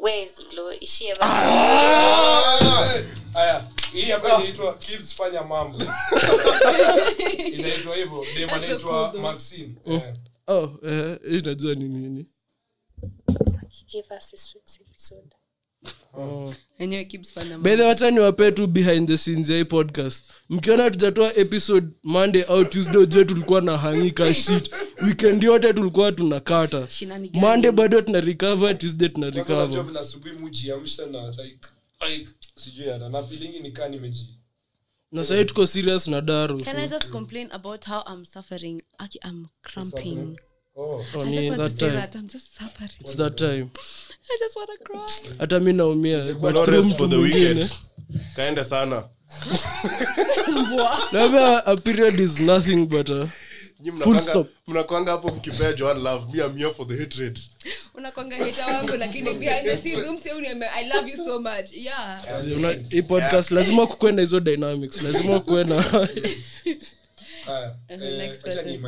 where is Glow? Is she ever? aya hii hapa inaitwa kids fanya mambo inaitwa hivyo dem anaitwa maxine Eh. oh eh, hii ni nini Give us this week's episode. Anyway, keeps fun. bedhe wachani wape tu behind the scenes ya hii podcast. Mkiona tujatoa episode monday au tuesday ujue tulikuwa na hangika shit. Weekend yote tulikuwa tunakata. Kata monday bado tuna recover tuesday tuna recover. na like like sijui hata na feeling ni kaa nimeji. Na sahii tuko serious na daru Can I just complain about how I'm suffering? Aki, I'm cramping. Oh. I ni just want to that say time. that I'm just suffering. It's that time. I just want to cry. hata mi naumia but No through rest mtu for the mwingine. weekend. Kaende sana. Naambia a period is nothing but a mnakwanga- hapo mkipea joan love me here for the hatred. Unakwanga hita wangu lakini behind the scenes umse uniambia i love you so much. Yeah. Una- hii podcast lazima kukuwe na hizo dynamics lazima kuwe na Uh-huh, next person.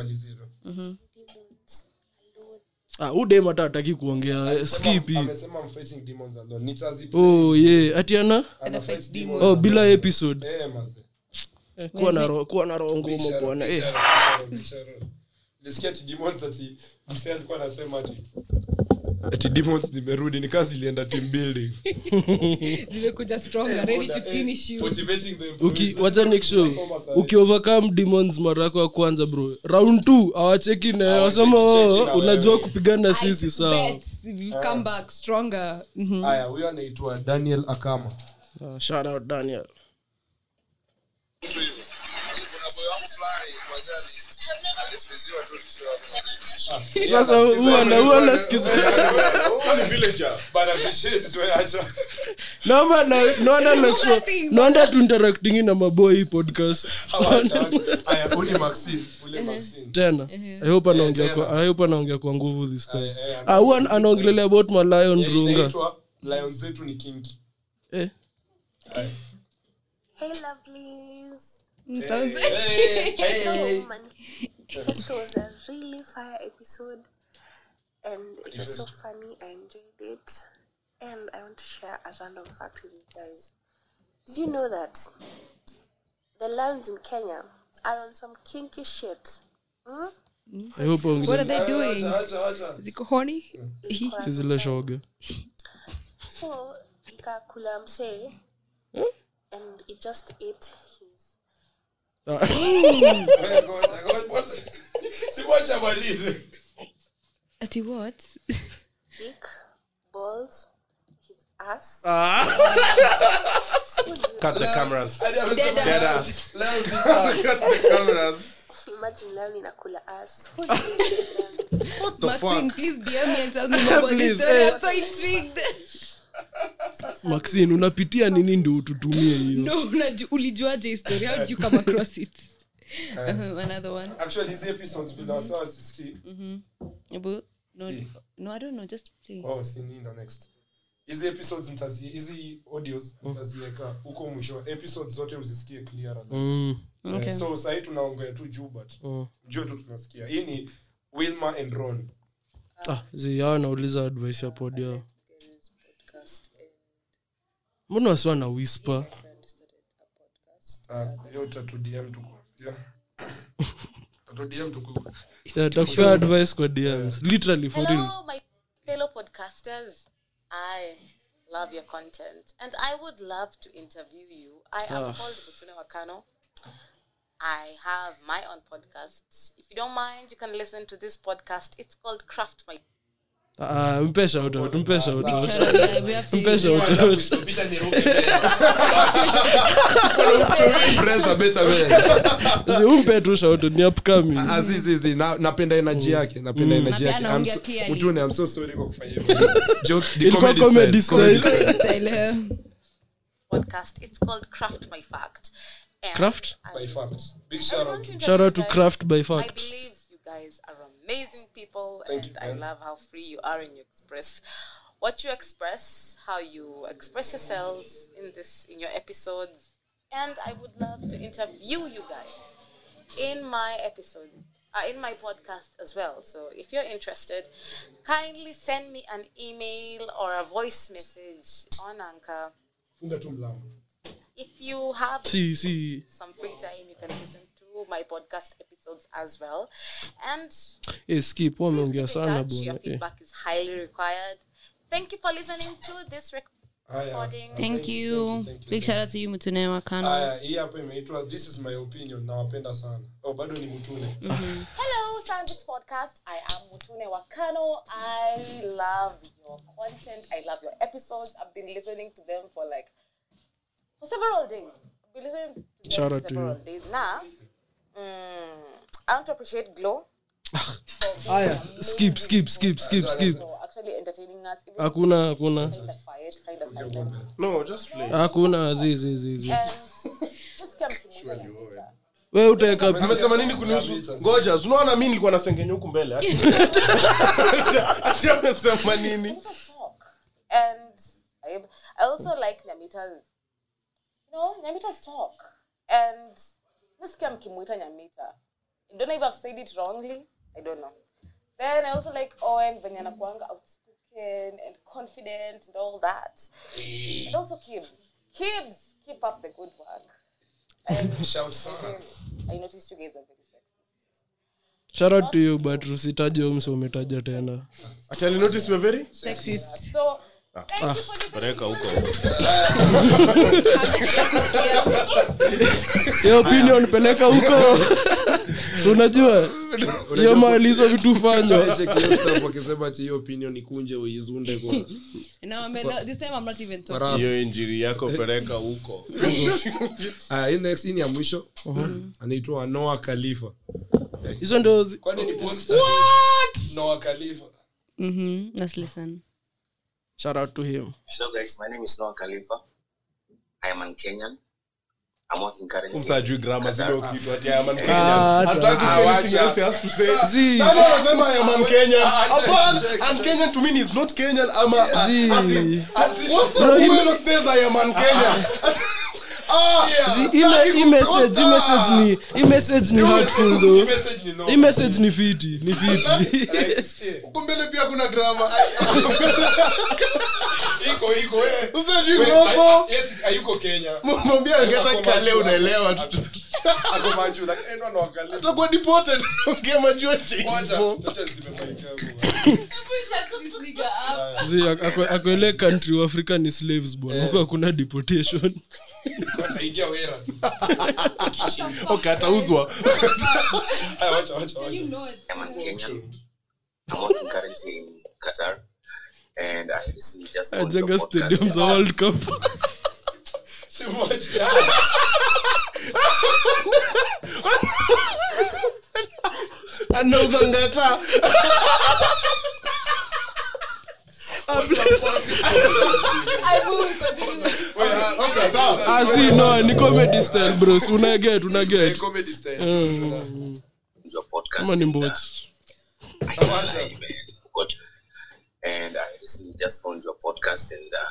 Ah, udem hata hataki kuongea. Skip hii. amesema I'm fighting demons alone nitazipi oh ye atiana ana? Ana fight fight demons oh bila episode. Eh eh, kuwa na roho ngumu bwana. Eh. nisikia demons ati msee alikuwa anasema ati ati demons ni kazi ilienda team building. Zimekuja stronger ready to finish you. Motivating them uki wacha next show. Uki overcome demons mara yako ya kwanza bro. Round 2 awacheki na wasema oh, unajua kupigana sisi sawa. we've come back stronger. Haya huyo anaitwa daniel akama. Shout out daniel sasa huwa na huwa na naona maboy hii podcast. Tena. I anaongea kwa i hope anaongea kwa nguvu this time. ah huwa anaongelelea about malion runga. lion zetu ni kinki. Eh. Hey, lovelies. So, Manifesto was a really fire episode, and it was so funny. I enjoyed it, and I want to share a random fact with you guys. Did you know that the lions in Kenya are on some kinky shit? Hmm? i hope what are they doing Is it ziko horny si zile shoga So ikakula msee, and it just ate his ngoja, ngoja, ngoja. Si wacha malize. ati what? Dick, balls, his ass. cut the cameras. Hadi Dead lion- ass. cut the cameras. Imagine lion inakula ass. You think maxine please dm me and tell me more about this story i'm so intrigued maxine unapitia nini ndio ututumie hiyo? No unaju- ulijuaje history? How did you come across it? Uh-huh, another one. Actually, hizi episodes vile wasa wasisikii. Abu, no no i don't know just play. Oh, si next. hizi episodes nitazi hizi audios nitaziweka huko mwisho. Episodes zote uzisikie clear Mm. Okay. so sahii tunaongea tu juu but juu tu tunasikia. Hii ni wilma and ron. Ah, zi yao nauliza advice ya pod yao mbona wasiwa na whisper Ah, takupea advice kwa DMs. Literally for real. Fellow podcasters. I love your content and I would love to interview you. I am called Butune Wakano. I have my own podcast. If you don't mind, you can listen to this podcast. It's called Craft My. Tu ni. Na- napenda energy yake napenda energy yake pia I'm so- clearly. Mutune, I'm so sorry kwa kufanya hivyo. Joke- the Ilikuwa comedy style. Style, podcast. It's called Craft My Fact. And Craft? By fact. Big shout out. Shout out to Craft by I believe you guys are amazing people, Thank and you, I love how free you are and you express what you express, how you express yourselves in this in your episodes, and I would love to interview you guys in my episode. Uh, in my podcast as well. So if you're interested, kindly send me an email or a voice message on Anchor. Funga tu mlango. If you have Si, si. some free time, you can listen to my podcast episodes as well. And skip, wameongea in sana touch. Your. Eh. feedback is highly required. Thank you for listening to this rec- Haya. recording. Thank you. thank you. Big shout out to you, Mutune Wakano. Hii hapo imeitwa this is my opinion nawapenda sana oh, bado ni mutune Hello, Sandwich Podcast. I am Mutune Wakano. I love your content. I love your episodes. I've been listening to them for like for several days. I've been listening to them Shout for out to several you. days. Now, mm, I want to appreciate Glow. being skip, skip, skip, skip, skip. Hakuna, hakuna. Hakuna, zi, zi, zi, zi. And just come to me. We utaekaamesema nini kunihusu ngoja unaona mi nilikuwa nasengenya huku mbele ati amesema nini And I, I also like Nyamita's, you know, Nyamita's talk. And nasikia mkimuita Nyamita. I don't know if I've said it wrongly. I don't know. Then I also like Owen venye anakuanga outspoken and confident and all that. And also Kibs Kibs keep up the good work. And shout sana I noticed you guys are very sexy. shout out to you but usitaje umso umetaja tena Actually notice we're very Sexist. So, pereka huko. Hiyo opinion peleka huko. Si unajua? Hiyo mali hizo vitu fanywa Check hiyo stuff wakisema ati hiyo opinion ikunje uizunde kwa No, I mean, this time I'm not even talking. Parasi. hiyo injiri yako peleka huko. Hii ni ya mwisho. Anaitwa noa khalifa. Hizo ndo shout out to him Hello guys, my name is Noah Khalifa. I am an Kenyan. I'm working currently. msajui grama zile kitu ati I am an Ah, Kenyan. acha. Hataki to say anything else he has to say. Zi. Kama anasema I am an Kenyan. Hapana, and Kenyan to me is not Kenyan. I'm a- Zi. as in- as in- who says I am an Kenyan? Ah, hii message hii message ni hii message ni hurtful though. message ni no hii message ni fiti ni fiti Like, sikia. huku mbele pia kuna grama iko iko usajui Wait, yes, hayuko kenya mwambia angeta kale unaelewa. Ako majuu like no, atakuwa deported. Ongea majua Wacha, cheivo wacha ile country wa africa ni slaves bwana. Huko hakuna deportation. Atauzwa. Ajenga stadium za world cup. anauza ngata Wait, ah, okay, sawa, sawa. Ah, si no ni comedy style bros una get una Eh, get comedy style. Your podcast. kama ni mbots I can't lie, man. God. And I recently just found your podcast and uh,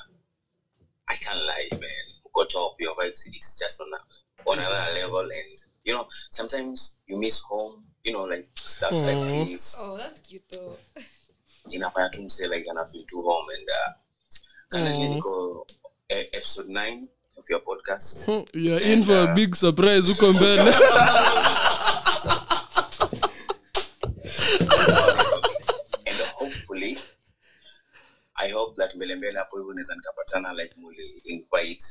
I can't lie, man. Got top your vibes. It's just on a, on another level. And you know, sometimes you miss home you know like stuff mm. like this. Oh that's cute though. Inafanya tu mse like ana feel to home and uh, kana mm. niko eh, episode 9 of your podcast. You're and, in for uh, a big surprise uko mbele. And hopefully i hope that mbelembele hapo hivyo naweza nikapatana like muli invite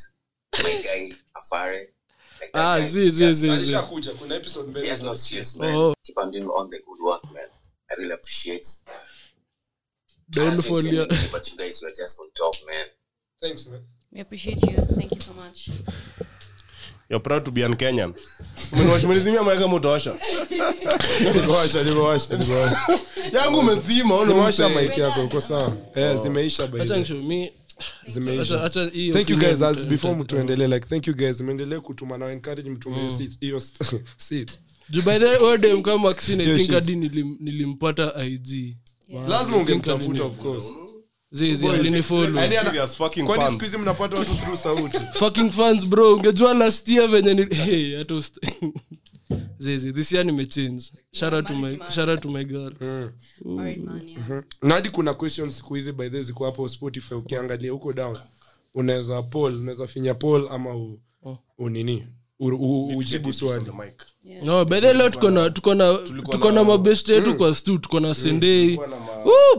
my guy afare like Ah, zi, zi, zi, zi. kuna episode mbele has no serious man. Oh. keep on doing all the good work man. I really appreciate Downfall ya- but you guys were just on top man. Thanks man. We appreciate you. Thank you so much. You're proud to be an Kenyan. Nimewasha nimewasha nimewasha. Yangu umezima ona nimewasha yako uko sawa. Eh zimeisha mi zimeisha acha acha hii thank you opinion guys as nita- before nita- mtuendelee like thank you guys meendelee kutuma na encourage mtume hiyo st- seat. Juu by the way, huyo dem kama Maxine, I Hiyo think shit. hadi nilim- nilimpata ig lazima ungemtafuta of course. Zizi alinifollow Yaani ana- Serious fucking kwani fans. siku hizi mnapata watu through sauti? Fucking fans bro ungejua last year venye ni hey, hata usta- zizi this year nimechange. Shout out to my shout out to my girl. Married na hadi kuna questions siku hizi by the ziko hapo spotify. Ukiangalia huko down unaweza poll unaweza finya poll ama u, unini u, u, ujibu swali. The no by leo tuko na tuko na tuko na mabest yetu kwa stu tuko na sendei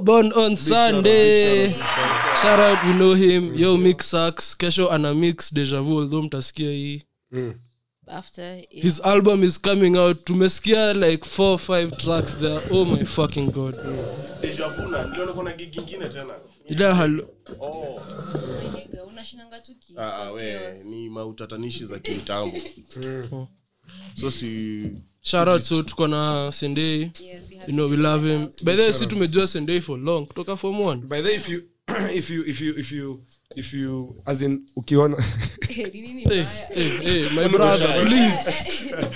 born on sunday. shout out you know him. Yo mix sax kesho ana mix deja vu although mtasikia hii After, yeah. his album is coming out. Tumesikia like four five tracks there. Oh my fucking god ila halo. Oh. Ah, ah, ni mautatanishi za kitambo. So si shout so tuko na sendei. Yes, you know we love him. by the si tumejua sendei for long. Kutoka form one. By the if you if you if you if you if you as in ukiona. Out. Ni nini hey, hey, hey, my brother. please.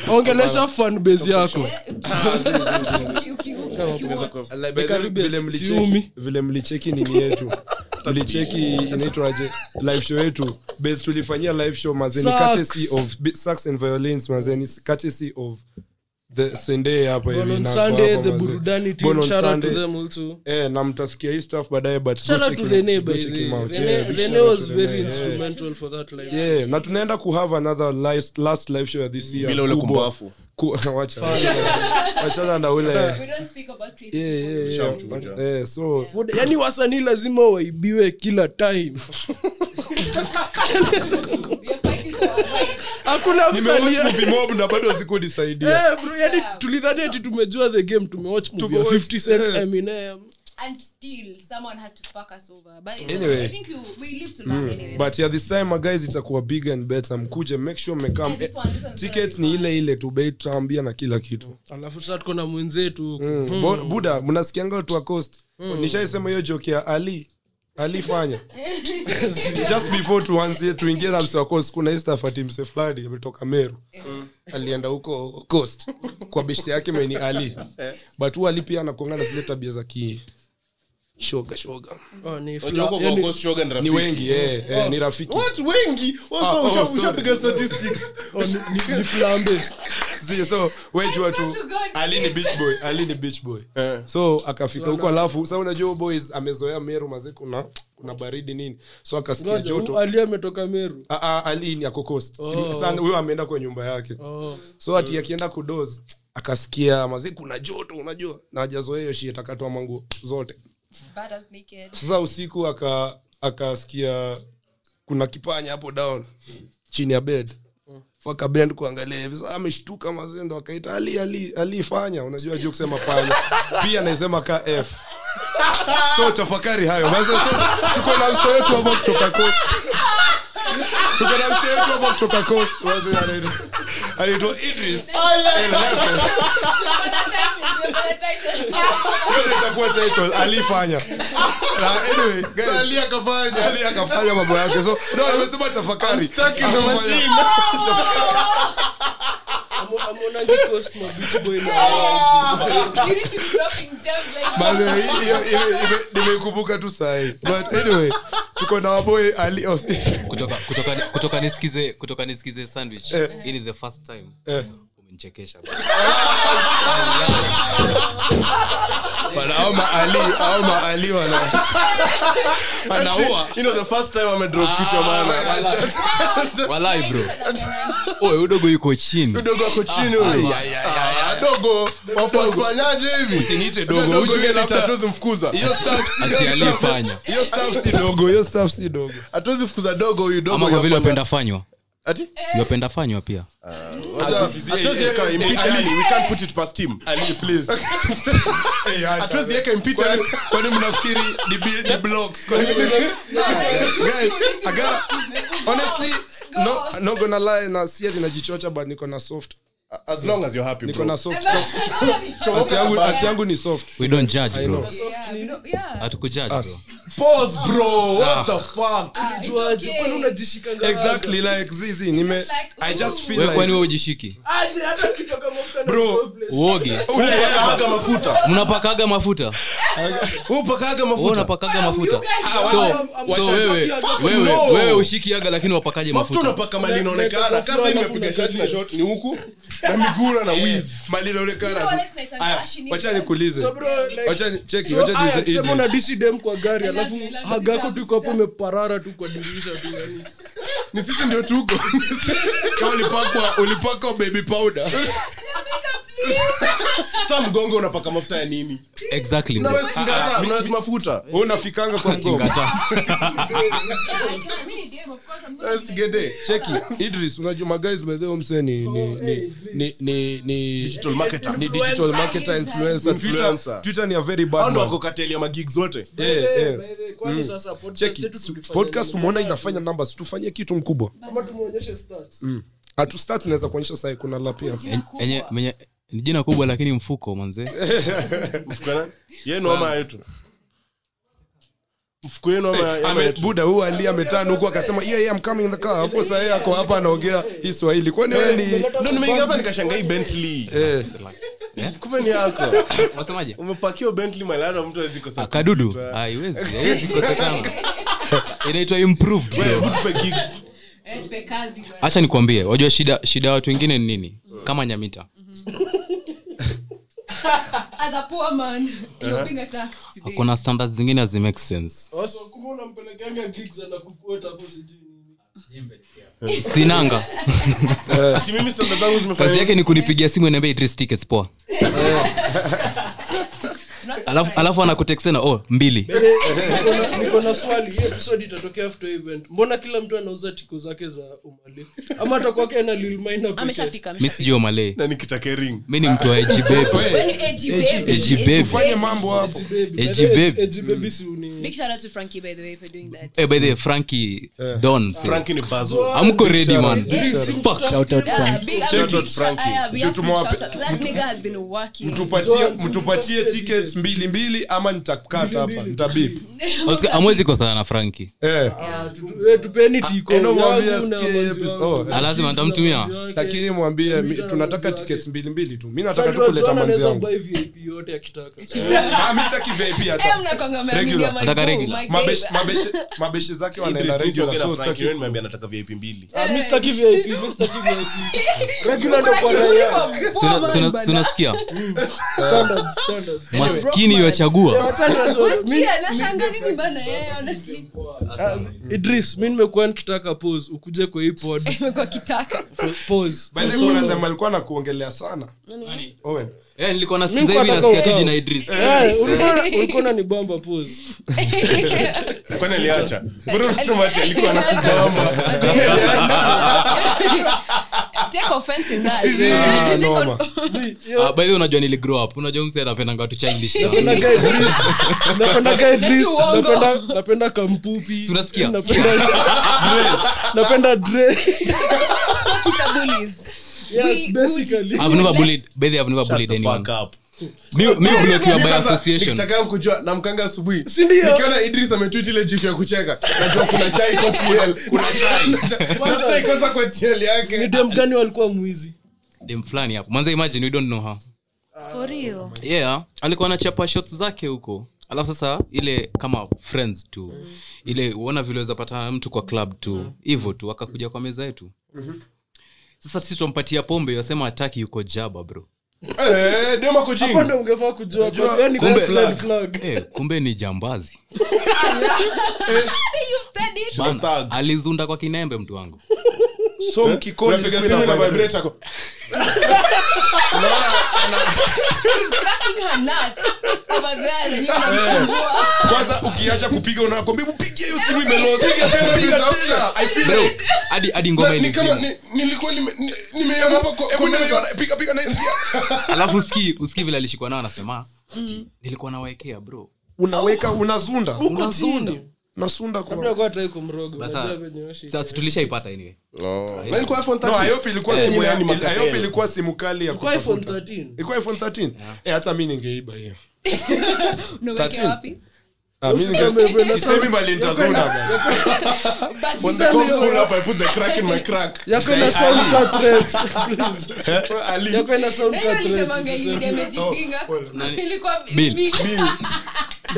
Ongelesha fan base yako. Vile mlicheki nini yetu? Mlicheki inaitwaje live show yetu. Base tulifanyia live show mazeni courtesy of sax and violins mazeni courtesy of the sende hapa eh mtasikia hii baadaye tunaenda kuhave another last, last live show this year kubwa. wachana na ule so yani wasanii lazima waibiwe kila time Hakuna nimewatch msanii movie mob na bado sikunisaidia Eh, bro, yani tulidhani ati tumejua the game tumewatch movie ya 50 cent eminem. And still, someone had to fuck us over. But Anyway. I think you, we live to learn anyway. but yeah this time guys itakuwa big and better. Mkuje make sure mmekam Yeah, tickets ni ile ile tu bei tutaambia na kila kitu. Alafu sasa tuko na mwenzetu. Mm. Bo- buda mnasikianga watu wa coast? Nishaisema hiyo joke ya ali alifanya. Just before tuanzie tuingie na mse wa coast kuna istafati mse fulani ametoka meru. Alienda huko coast. Kwa beshte yake meni ali. But hu ali pia anakuanga na zile tabia za ki shoga shoga. Oh, ni fla- huko yani- Coast ni wengi eh, eh, ni rafiki. What wengi? Ah, oh, ushapiga statistics. oh, ni- ni- ni flambe. See, so wejua tu to God. ali ni beach boy ali beach boy. So akafika huko alafu sa unajua boys amezoea meru maze kuna kuna baridi nini. So akasikia joto. ali ametoka meru? Ah, ah, ali ako coast. Oh. sana huyo ameenda kwa nyumba yake. Oh. so ati akienda kudos akasikia mazi kuna joto unajua. Na ajazoea hiyo shit akatoa manguo zote. Sasa usiku aka akasikia kuna kipanya hapo down chini ya bed. Fakabend kuangalia hivi. Sasa ameshtuka mazendo akaita ali ali alifanya unajua juu kusema panya. Pia naisema ka f. So tafakari hayo. Tuko na mso wetu hapo kutoka coast. Tuko na mso wetu hapo kutoka coast. Maze, anaitwa- Idris ndio itakuwa title alifanya. Anyway Ali akafanya. mambo yake. So no amesema tafakari Stuck in the Akafanya- machine. Amo- amonangi Coast ma beach boy na You need to be dropping gems like Maze, hiyo- hiyo- hiyo- ime- nimeikumbuka tu sahii but anyway tuko na waboy ali kutoka kutoka kutoka nisikize kutoka nisikize sandwich. Hii ni the first time Eh. au maali au maali wana anaua. You know, the first time amedrop kitu maana. walai bro. Oe udogo yuko chini. Udogo ako chini huyu. dogo. Wafanyaje hivi? Usiniite dogo, Dogo ujue labda- hatuwezi mfukuza. Hiyo stuff si- hiyo aliyefanya. hiyo stuff si dogo. hiyo stuff si dogo. Hatuwezi fukuza dogo huyu dogo ama kwa vile yafanya- fanywa ati? Wapenda fanywa pia. Hatuwezi weka impita yani we can't put it past him. Ali please. Eh, mnafikiri honestly no gonna lie na but niko na soft as long as you're happy niko na soft asi yangu asi yangu ni soft. We don't judge bro. know. hatukujudge bro. Pause bro. What the fuck? Juaje, kwani unajishikanga exactly like zizi nime I just feel we kwani wewe we ujishiki aje hata ukitoka mafuta Bro. uoge. Upakaga mafuta. Mnapakaga mafuta? Wewe Wewe mafuta. Unapakaga mafuta. so so wewe wewe wewe ushikiaga lakini wapakaje mafuta mafuta? unapaka mali inaonekana. Like- kasa like- nimepiga shati na shot ni huku na migura na wiz. Mali inaonekana tu. Alex naitanga Aya, Ashi ni- wacha nikuulize. So bro, like- wacha ni- cheki so, wacha aya, niulize tuseme una Idris. dem kwa gari alafu hagako it. tu iko hapo umeparara tu kwa dirisha tu yani. Ni sisi ndio tuko. Kama ulipakwa ulipakwa baby powder sa mgongo unapaka mafuta ya nini? Exactly unaweza mafuta. Unafikanga kwa mgongo. Tingata. Let's get it. cheki idris unajua magais by the mse ni ni ni ni ni ni Digital marketer. ni digital marketer influencer. Twitter twitter ni a very bad man. wako kateli ya magig zote Eh, eh. kwani sasa podcast umeona inafanya numbers. Tufanyie kitu mkubwa. Ama tumuonyeshe stats. Atu start naweza kuonyesha sai kuna la pia. Enye ni jina kubwa lakini mfuko yenu ama yetu? Yenu buda huu ali ametana huku akasema yeah, yeah, I'm coming in the car. Hapo sasa yeye ako hapa anaongea hii swahili kwani wewe ni ndo nimeingia hapa nikashangaa hii bentley. Eh. Kumbe ni yako. Wasemaje umepakiwa bentley malada mtu awezi kosa kadudu. haiwezi haiwezi kosekana inaitwa improved bro. tupe gigs. Tupe kazi bwana. acha nikwambie wajua shida shida ya watu wengine ni nini? Kama nyamita As a poor man, you're being attacked today. kuna standards zingine hazi make sense. Unampelekanga gigs na hapo sijui sinanga zangu kazi yake ni kunipigia simu niambia idris tickets poa. Not alafu alafu anakuteksena oh mbili. Niko na- swali hii episode itatokea after event. Mbona kila mtu anauza tiko zake za umale ama atakwake na lil minor pekee? ameshafika mi ameshafika. sijui na nikitake mi ni mtu wa ejibebe Wewe ni edgy baby. Edgy baby. ufanye mambo hapo. Baby, Edgy by the way, babe. edgy baby si uni- Big shout out to Frankie by the way for doing that. Eh, by the way, frankie don say, franki ni bazo. Amko ready man. Fuck. Yeah, big- Shout out big Frankie. shout- yeah, we Juu have to tumewape- shout out. That nigga has been working. mtupatie mtupatie tickets mbili mbili ama nitakata hapa nitabip amwezi kosana na frankie. Eh. Ah, eh, wazi episode- wangu. oh, Ah, lazima nitamtumia. Lakini mwambie mi- tunataka tickets mbili mbili tu. Mi nataka tu kuleta manzi yangu. Buy VIP yote akitaka. Ah, mi sitaki VIP Eh, hata Regular. Nataka regular. my Mabesh- babe. mabeshe- mabeshe zake wanaenda regular so sitaki nimeambia nataka vip mbili. Ah, mi sitaki VIP, mi sitaki VIP. Regular ndo kwa raia. Poor man, bana. sunasikia Standards, standards. maskini yochagua mi- idris nimekuwa nikitaka pose ukuje kwa hii pod alikuwa na kuongelea sana Owen. Eh, nilikuwa nasikiza hivi nasikia tu jina idris. Ulikuwa- kwani aliacha? Mbona unasema ati alikuwa unajua nili grow up. Unajua mse anapendanga watu kampupi. Unasikia? napenda dre. Yes We- basically. I've never bullied by I've never bullied the anyone? fuck up. mi mi block ya by Sasa, association. Nikitaka kujua namkanga asubuhi. Nikiona idris ametwit ile jifu ya kucheka najua kuna chai kwa tl kuna chai. Sasa ikosa kwa tl ni dem gani walikuwa mwizi? Dem fulani hapo. Manze imagine we don't know her. For real. yeah alikuwa anachapa shots zake huko. Alafu sasa ile kama friends tu. Ile uona vile weza pata mtu kwa club tu. Hivyo tu akakuja kwa meza yetu sasa sisi tumpatia pombe wasema ataki yuko jaba bro. Eh, hapo ungefaa kujua kumbe- flag eh, kumbe ni jambazi. You said it. Bana, alizunda kwa kinembe mtu wangu so mkikodi Unapiga ilikuwa simu ina na vibrate. vibrate ako. She's clutching her nuts. Over there. You know, kwanza ukiacha kupiga unakwambia upigie hiyo simu imelosa piga tena. i feel Bro, it hadi hadi ngoma Na- ni kama ilizima ni- nilikuwa nime- ni- nimeiona hapa kwa- hebu kwa meza. nimeiona piga piga naisikia alafu usikii usikii vile alishikwa nao anasema nilikuwa nawaekea bro. Unaweka unazunda. Huko tulishaipata anyway. Ilikuwa iPhone no 13. iop ilikuwa simu kali ya kwa iPhone kutafuta. 13 ilikuwa iphone 13 eh hata mi ningeiba hiyo unawekea 13. wapi? mimi Usiseme ninge hivyo, sisemi mali nitazunda bana But On the cold pull up, I put the crack in my crack. yako sound cut please Ali. yako sound Na hiyo cut nisemanga threats hivi damejipinga. Ilikuwa Bill. Bill.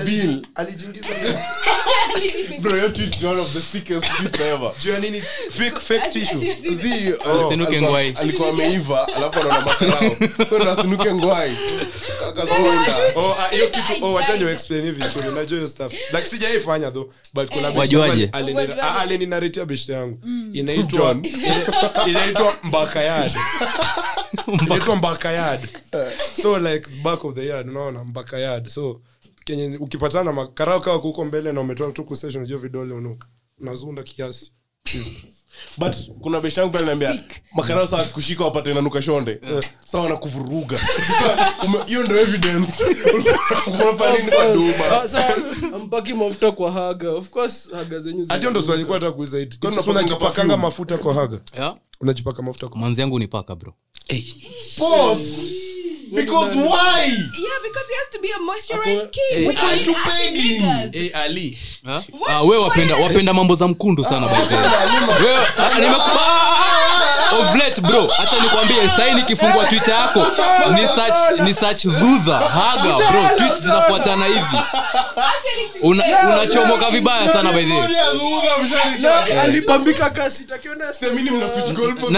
Bill. alijiingiza Bro, your tweet is one of the sickest tweets ever. juu nini fake fake tissue Zii, uh, Asinuke alikuwa- ngwai. alikuwa ameiva alafu anaona makarao so ndo asinuke ngwai akazonda oh ah, hiyo kitu oh explain hivi unajua hiyo stuff. Like sijaifanya though but kuna Wajuaje? yangu alini- Wajuaje? ah, beshte yangu. Inaitwa ina- inaitwa mbakayad inaitwa mbakayad so like back of the yard unaona mbakayad so kenye ukipatana makarao kawa kuko mbele na umetoa tu kusession unajua vidole unuka unazunda kiasi but kuna beshi yangu pale ananiambia makarao saa kushika wapate nanuka shonde. Saa wanakuvuruga hiyo ndo evidence. Ah, mafuta kwa haga. Of course haga zenyu hati ndo swali kwa hata kuuliza. Iti Kwani unajipakanga mafuta kwa haga? Yeah? unajipaka mafuta kwa manzi yangu nipaka bro. Pause because why? Yeah, because he has to be a moisturized king Eh, We can't peg niggas. hey, ali? Ah, wewe wapenda wapenda mambo za mkundu sana by the way. Wewe, ah, ah, of late bro. Acha nikwambie sahii nikifungua twitter yako. Ni search ni search dhudha haga bro. tweets zinafuatana hivi. Una- unachomoka vibaya sana by the way. Alipambika kasi takiona Semini mna switch goalposts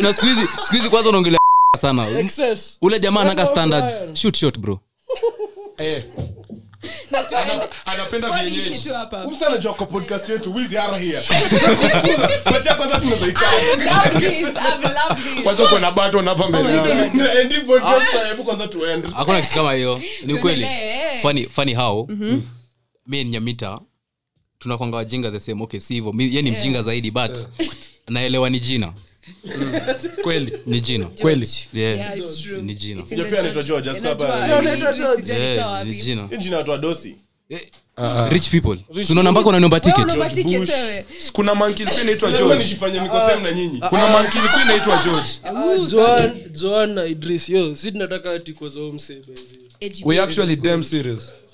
na siku hizi kwanza unaongelea sana. Excess. ule jamaa anaga standards. shoot shot bro. Eh. Na tuende- anapenda Body vienyeji. shit hapa. Umsa anajua kwa podcast yetu. Wizi ara here. Patia kwanza tunazaikaa Love this. I've loved this. kwanza uko baton hapa mbele yao Endi podcast, hebu kwanza tuende. Hakuna kitu kama hiyo. Ni ukweli. Tuendelee. funny funny how mi nyamita tunakwanga wajinga the same. Okay si hivyo. Mi- ye ni mjinga zaidi but naelewa ni jina kweli ni jina kweli. Yeah, Yeah, ni jina pia anaitwa George. Ni jina jina wa dosi. Rich people. Tunaona mpaka unaniomba Wewe ticket unanunua ticket Bush. wewe. kuna manki ilikuwa inaitwa Lazima george. nishifanye niko same na nyinyi. Kuna manki inaitwa george. Ah, joan joan na idris. Yo si tunataka we actually damn serious. About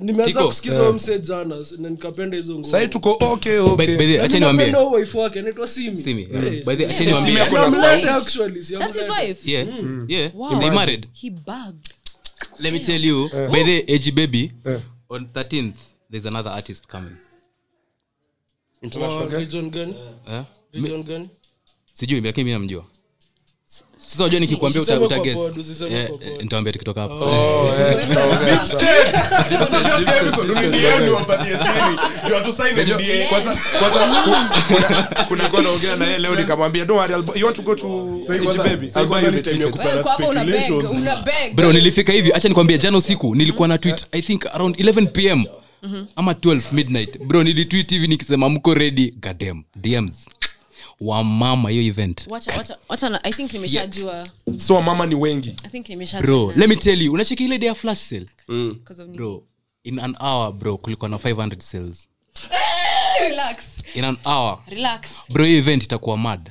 nimeanza kusikiza yeah. jana na nikapenda hizo ngoma. tuko okay By- by okay the way, Na acha mimi niwaambie napenda huyo wife wake anaitwa simi Simi, By the- acha Yeah, niwaambie. Simi ako na Siamlete sauti. actually, That's his wife. yeah yeah Wow. they married He bugged. let me tell you by the ag baby on 13th there's another artist coming Wa region gani? Region gani? sijui lakini mi namjua sasa wajua nikikwambia uta- Usiseme uta kwa guess. pod, usiseme Eh, kwa pod. eh, nitawambia tukitoka hapa Oh, eh, tutaongea sasa. Sasa just episode, unidiemu niwapatie siri. Juu hatu sign Unajua, NDA. kwanza kwanza ku- kuna- kuna kwa naongea na yeye leo nikamwambia don't worry I'll bu- you want to go to Sasa kwanza- H baby sasa I'll buy kwanza you ni the time ya ticket kusana Wewe kwa hapa una beg, speculations. una beg. bro nilifika hivi hacha nikwambia jana usiku nilikuwa na tweet i think around 11 pm ama 12 midnight bro nilitweet hivi nikisema mko ready gadem dms wamama hiyo event. Wacha, wacha, wacha I think nimeshajua. so wamama ni wengi. I think nimeshajua. bro let me tell you unacheki ile day ya flash sale? Because bro in an hour bro kulikuwa na 500 sales. Relax. in an hour. Relax. bro hiyo event itakuwa mad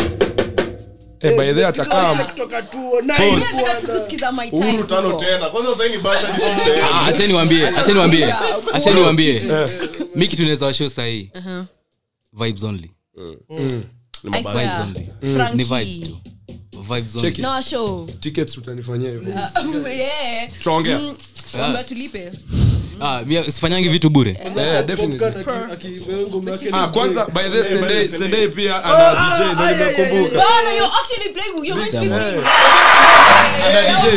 eh, by the atakaa Uhuru tano tena. Kwanza sasa hii basha jisi acheni wambie acheni wambie acheni kitu naweza washow sahii? Vibes only. I swear. vibes only. Frankie. ni vibes tu. Vibes only. Cheki. No, show. tickets utanifanyia hivyo yeah. tutaongea tuambiwa tulipe ah, sifanyangi vitu bure Yeah, ngoma yake Ah, kwanza by the Sendei Sendei pia ana DJ nimekumbuka. Playing. Ana DJ.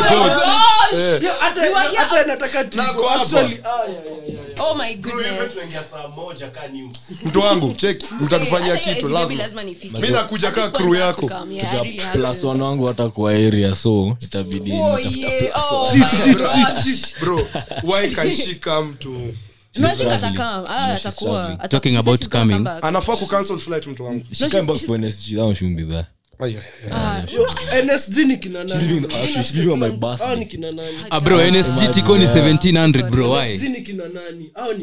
Eh. Hata-. Nako. Actually, ah, yeah, yeah, yeah, yeah. Oh my goodness. Mtu wangu, check, utatufanyia kitu lazima. Mimi nakuja kaa crew yako. Yeah, plus one wangu hata area so itabidi Oh, natafuta plus Oh, one. my Sit, sit, gosh. sit, sit. Bro, why kanshika Ah, traveling. Ata- Talking about come coming. Anafaa kucancel flight mtu wangu. She's coming back for NSG. That one shouldn't be there. Ay, ay, ay. Ah, nsg ni kina She's leaving, nani actually, she's leaving on my Hao ni birthday. kina nani ah, bro nsg tiko ni 1700 bro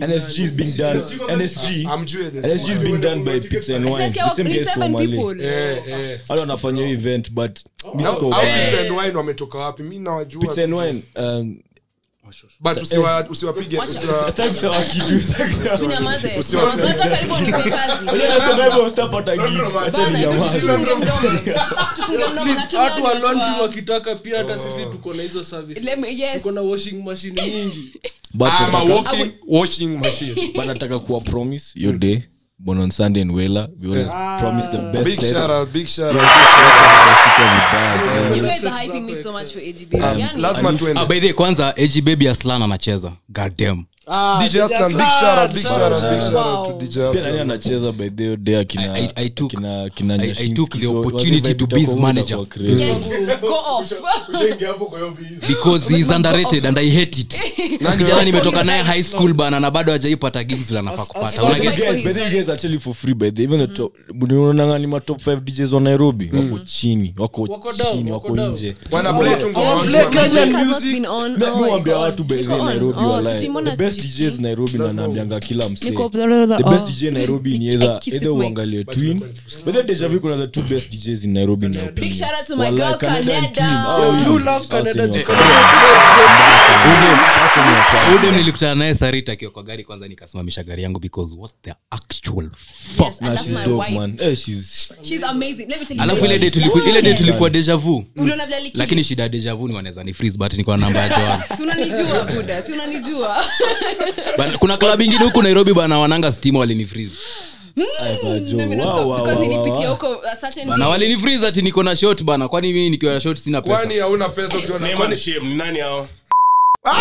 nsg is being done. NSG. NSG is being done by Pizza and Wine. The same guys from Mali. people. Eh, eh. Wale wanafanya hiyo event but mi Au siko au bad. Pizza and Wine wametoka wapi? Mimi nawajua. Pizza and Wine, um, But usiwa- usiwapige wakitaka pia hata sisi tuko na hizo tuko na washing machine nyingi. But I'm a nataka- walking washing machine. but nataka kuwa promise your day born on sunday and wela we always promise the best Big sets. shout out, big shout out. yeah. You guys are hyping me so much excess. for AGB. Yani, Lazima tuende. ah, by the way, kwanza ag baby aslan anacheza goddamn DJ Aslan, big shout out, big shout out, big shout out to Wow. DJ Pia nani Aslan. anacheza by the day akina I- I took- akina- akina I- I Nyashinski, took the so opportunity wazee to vibe be his itakuwa manager. itakuwa crazy. yes, go off. because he is underrated and i hate it. Na kijana nimetoka naye high school bana na bado ajaipata gigs anafaa kupata as- Una But get- the guys, by the way, you guys are actually for free by the even the top unaonanga ni ma top 5 DJs wa Nairobi? Wako chini wako chini wako nje. Wana play tu ngoma Oh, watu on. Nairobi Oh, walai. DJs Nairobi na nambianga kila msee Niko- the oh. best DJ Nairobi ni either either uangalie Twin bethe the kuna the two best DJs in Nairobi in Big shout out to my girl, Canada and Canada. Twin. Yo, you you love Canada. Sasa ni wakati. Udem nilikutana naye sarita akiwa kwa gari kwanza nikasimamisha gari yangu because what the actual fuck Yes, Nah, she's dope, man. Eh, she's- She's amazing. Let me tell you. alafu ile day tuliku- ile day tulikuwa deja vu Uliona vile alikili? lakini shida ya deja vu ni wanaweza ni freeze but niko na namba ya joan Si unanijua buda si unanijua But kuna club ingine huku nairobi bana wananga stima walini freeze Ay, kwa Joe. Let me not talk because nilipitia huko a certain bana day. walini freeze ati niko na shot bana kwani mimi nikiwa na shot sina pesa kwani hauna pesa ukiwa na Name kwani shame, ni nani hao? What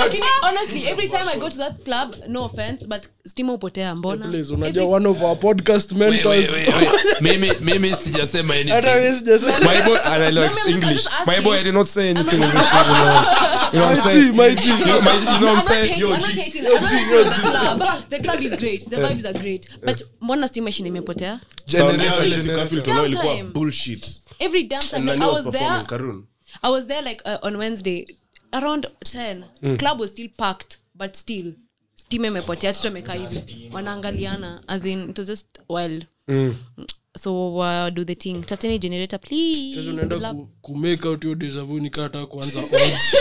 Lakini honestly every time i go to that club no offense but stima upotea mbona unajua one of our podcast mentors mimi mimi sijasema anything in this. You know, you know what I'm saying? my G. You know, my, you know what I'm I'm not saying? hating, I'm not hating. I'm not hating the club. The club is great. The vibes are great. But mbona stima machine imepotea? Ilikuwa bullshit. Every damn time. Like I was was there. Karun. I was there like uh, on Wednesday around 10. Club was still packed, but still steam imepotea tuto amekaa hivi wanaangaliana as in it was just wild so uh, do the thing tafuteni generator please unaenda kumake out hiyo deja vu nikata kuanza odds.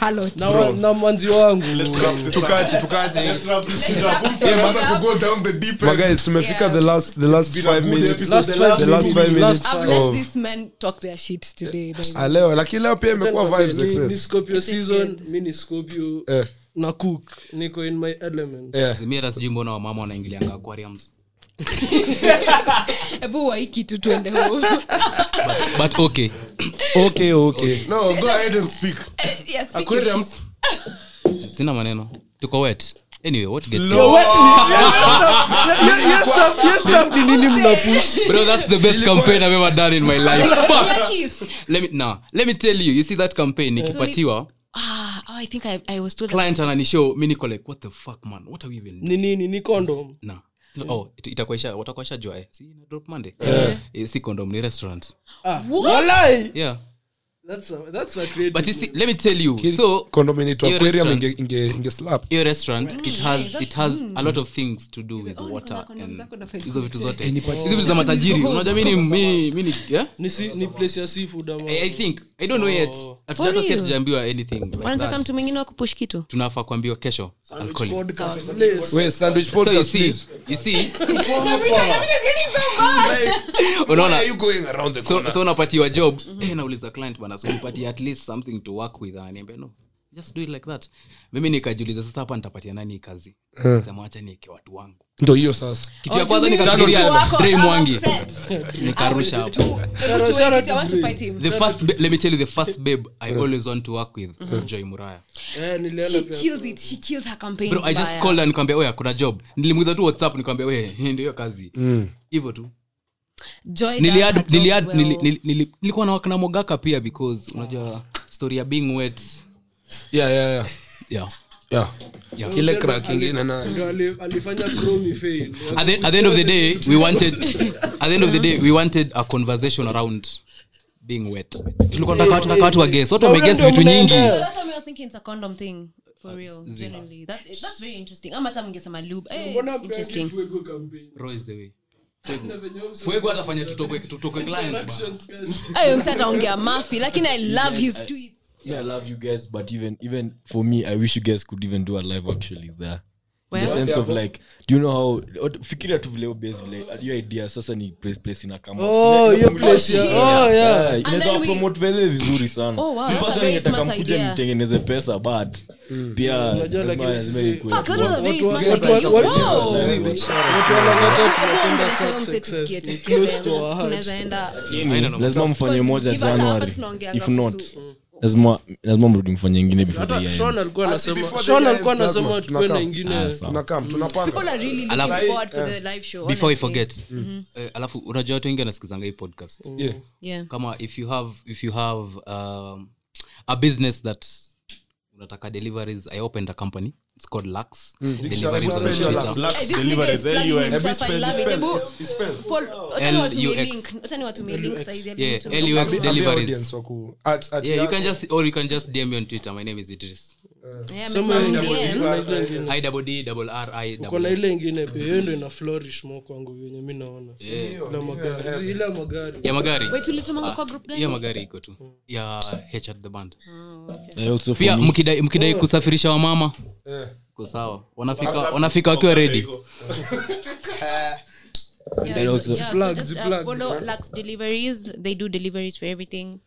Hello. na, mwanzi na manzi wangu Tukaje, tukaje. Let's wrap. Go down the deep My end. guys, tumefika the last the last five minutes. The last five minutes. Of- let these talk their shit today. Ah, leo lakini leo pia imekuwa vibes Ni- ni. Scorpio season mi ni Scorpio Eh, na cook niko in my element yeah. mi hata sijui mbona wamama wanaingilianga aquariums Hebu waiki tu tuende but okay. Okay, okay. No, go ahead and speak. Yeah, speak your Aquariums. sina maneno. Tuko wet. Anyway what gets Yo. Yes, yes, stuff- yes, stuff ni nini mna bro that's the best campaign i've ever done in my life. Fuck. let me now let me tell you. You see that campaign nikipatiwa? Ah, oh, I think I, I was told. client ananishow mi niko like what the fuck man? What are we even ni nini ni condom na oh it- itakuwa isha watakuwa eh si ina drop monday. Eh, si condom ni restaurant. Ah, walai yeah that's a, that's a creative but you see let me tell you so Condom inaitwa Hiyo aquarium restaurant. inge inge inge slap. hiyo restaurant it has it has a lot of things to do with water and zako na faida hizo vitu zote. Hizo vitu za matajiri unajua mi ni mi mi yeah? Ni, si, ni place ya seafood ama I I think i don't know yet. Hatuja- hata si anything wanataka mtu mwingine wa kupush kitu? Tunafaa kuambiwa kesho I'll call you. Podcast, please. Wait, sandwich podcast, please. you see unaona? Are you going around the so, corners? so unapatiwa job. Eh, nauliza client bana so nipatie at least something to work with aniambia no. Just do it like that. Mimi nikajiuliza sasa hapa nitapatia nani kazi? Sema nieke watu wangu. Ndo hiyo sasa. Kitu ya Oh, kwanza upset. nikarusha I hapo. would- to- to- to- I want to fight him. the first ba- let me tell you the first babe i always want to work with joy muraya. Eh, bro i just called her nikamwambia oya kuna job. Nilimuiza tu whatsapp nikamwambia we ndio hiyo kazi. Hivyo tu Well. nili- nili- nili- nilikuwa na wakina mogaka pia because unajua story ya being wet yeah, yeah, yeah. yeah Yeah. Yeah. ile crack ingine na ndio ali- alifanya Chromie fail. at the, at the end of the day we wanted at the end of the day we wanted a conversation around being wet tulikuwa tunataka tunataka watu wa guess watu wameguess vitu nyingi that's why I was thinking it's a condom thing. For real, genuinely. That's that's very interesting. Ama hata mngesema lube. It's interesting. Fuego is the way Na venye mse- fuego atafanya tutokwe tutokwe clients bana. Actions cash. Ayo, msa ataongea mafi lakini i love his tweets Yeah, I love you guys, but even even for me, I wish you guys could even do a live actually there. In the sense of like, do you know how? Fikiria tu vile base vile your idea sasa ni place place ina kama. Oh, hiyo place yeah. oh, yeah. Yeah, And inaweza then promote vile vizuri sana. Oh, wow, Mi that's a very ningetaka idea. nitengeneze pesa but pia Unajua, lakini sisi- Watu watu wa- idea. watu- Wow. Zii, Big shout watu wa Lang'ata Hebu tunapenda success. close to our hearts. Lazima mfanye moja tunaongeanga if not kuhusu- lazima lazima mrudi mfanye ingine ends. alikuwa anasema tukue na Ah, Alafu- forward for the live show before we forget alafu unajua watu wengi wanasikizanga hii podcast. Yeah. yeah. Kama if you have if you have um, a business that unataka deliveries i opened a company it's called lux. Deliveries shout on Twitter. Lux. Lux Hey, this Deliveries, LUX. deliveries. yeah you can just or you can just dm me on twitter. My name is idris Uko na ile ingine pia hiyo ndo ina flourish mo kwangu venye mi naona. Ile magari magari. Ya magari. Wait, tulitumanga kwa group gani? ya magari iko tu. Ya the band. Eh, also for pia mkidai mkidai kusafirisha wamama ko sawa. Wanafika wanafika wakiwa redi Yeah, so- yeah, so just, uh, follow Lux Deliveries. They do deliveries for everything.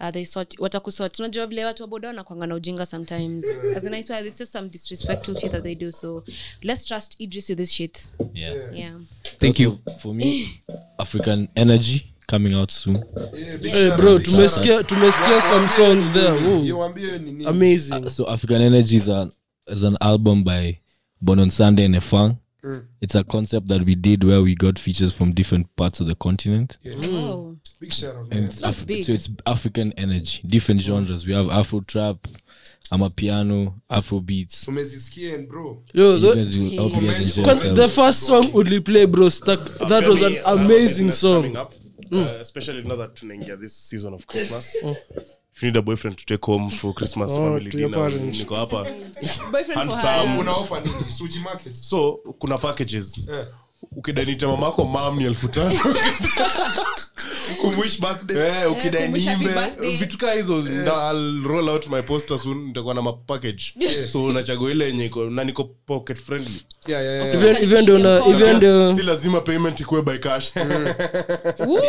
Uh, they sort watakusort. Unajua vile watu wa boda wanakwanga na ujinga sometimes. As in I swear it's just some disrespectful shit that they do so let's trust idris with this shit. Yeah. yeah. Thank you. For me african energy coming out soon. Yeah, hey, bro out, big shout out. tumesikia tumesikia some songs there. Woo. You waambie ni nini? amazing. So african energy is, a, is an album by bonon sunday and efang. It's a concept that we did where we got features from different parts of the continent. Oh Big shout out, and man. it's That's Af- big. so it's african energy. Different genres. We have afro trap amapiano afro beats. Tumezisikia and bro? Yo you the, guys will hope you guys enjoy Kwanza, the yourselves. first song uliplay bro stuck that was an amazing song. Uh, especially now that tunaingia this season of christmas. If you need a boyfriend to take home for christmas Oh, family to your dinner, parents. niko hapa. Boyfriend for Handsome. her. Una offer nini? Suji market. So kuna packages. Eh. ukidanita mamako mam ni elfu tano Eh, ukidai kumwish happy niimbe birthday. vitu kaa hizo roll out my poster soon nitakuwa na mapackage so unachagua ile yenye na niko pocket friendly. Yeah yeah yeah even even ndio even ndio si lazima payment ikuwe by cash. Woo!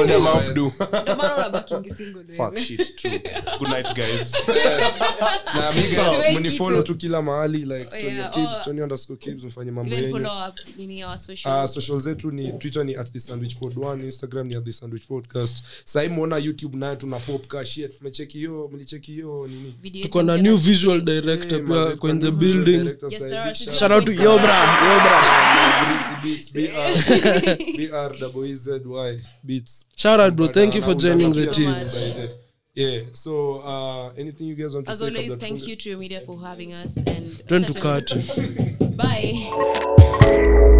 on your mouth do? Ndio maana unabakingi single wewe. fuck shit true. Good night guys. Na mi Tuwe guys kitu. mnifollow tu kila mahali like Tony yeah. Kibbs. Tony underscore Kibbs mfanye mambo yenyu follow up nini our social. Social zetu ni twitter ni at the sandwich pod one instagram ni at the sandwich podcast. Sahii mwona youtube nayo tuna pop ka mecheki hiyo mlicheki hiyo nini? Tuko na new visual director Eh, pia kwa in the building. director Yes, sir. Shout shout out to yobra yobra Beats, BR, BR double E Z Y Beats. shout out bro. Thank you for joining the team. Yeah so uh anything you guys want to as say always thank you to your media for having us and turn to cut bye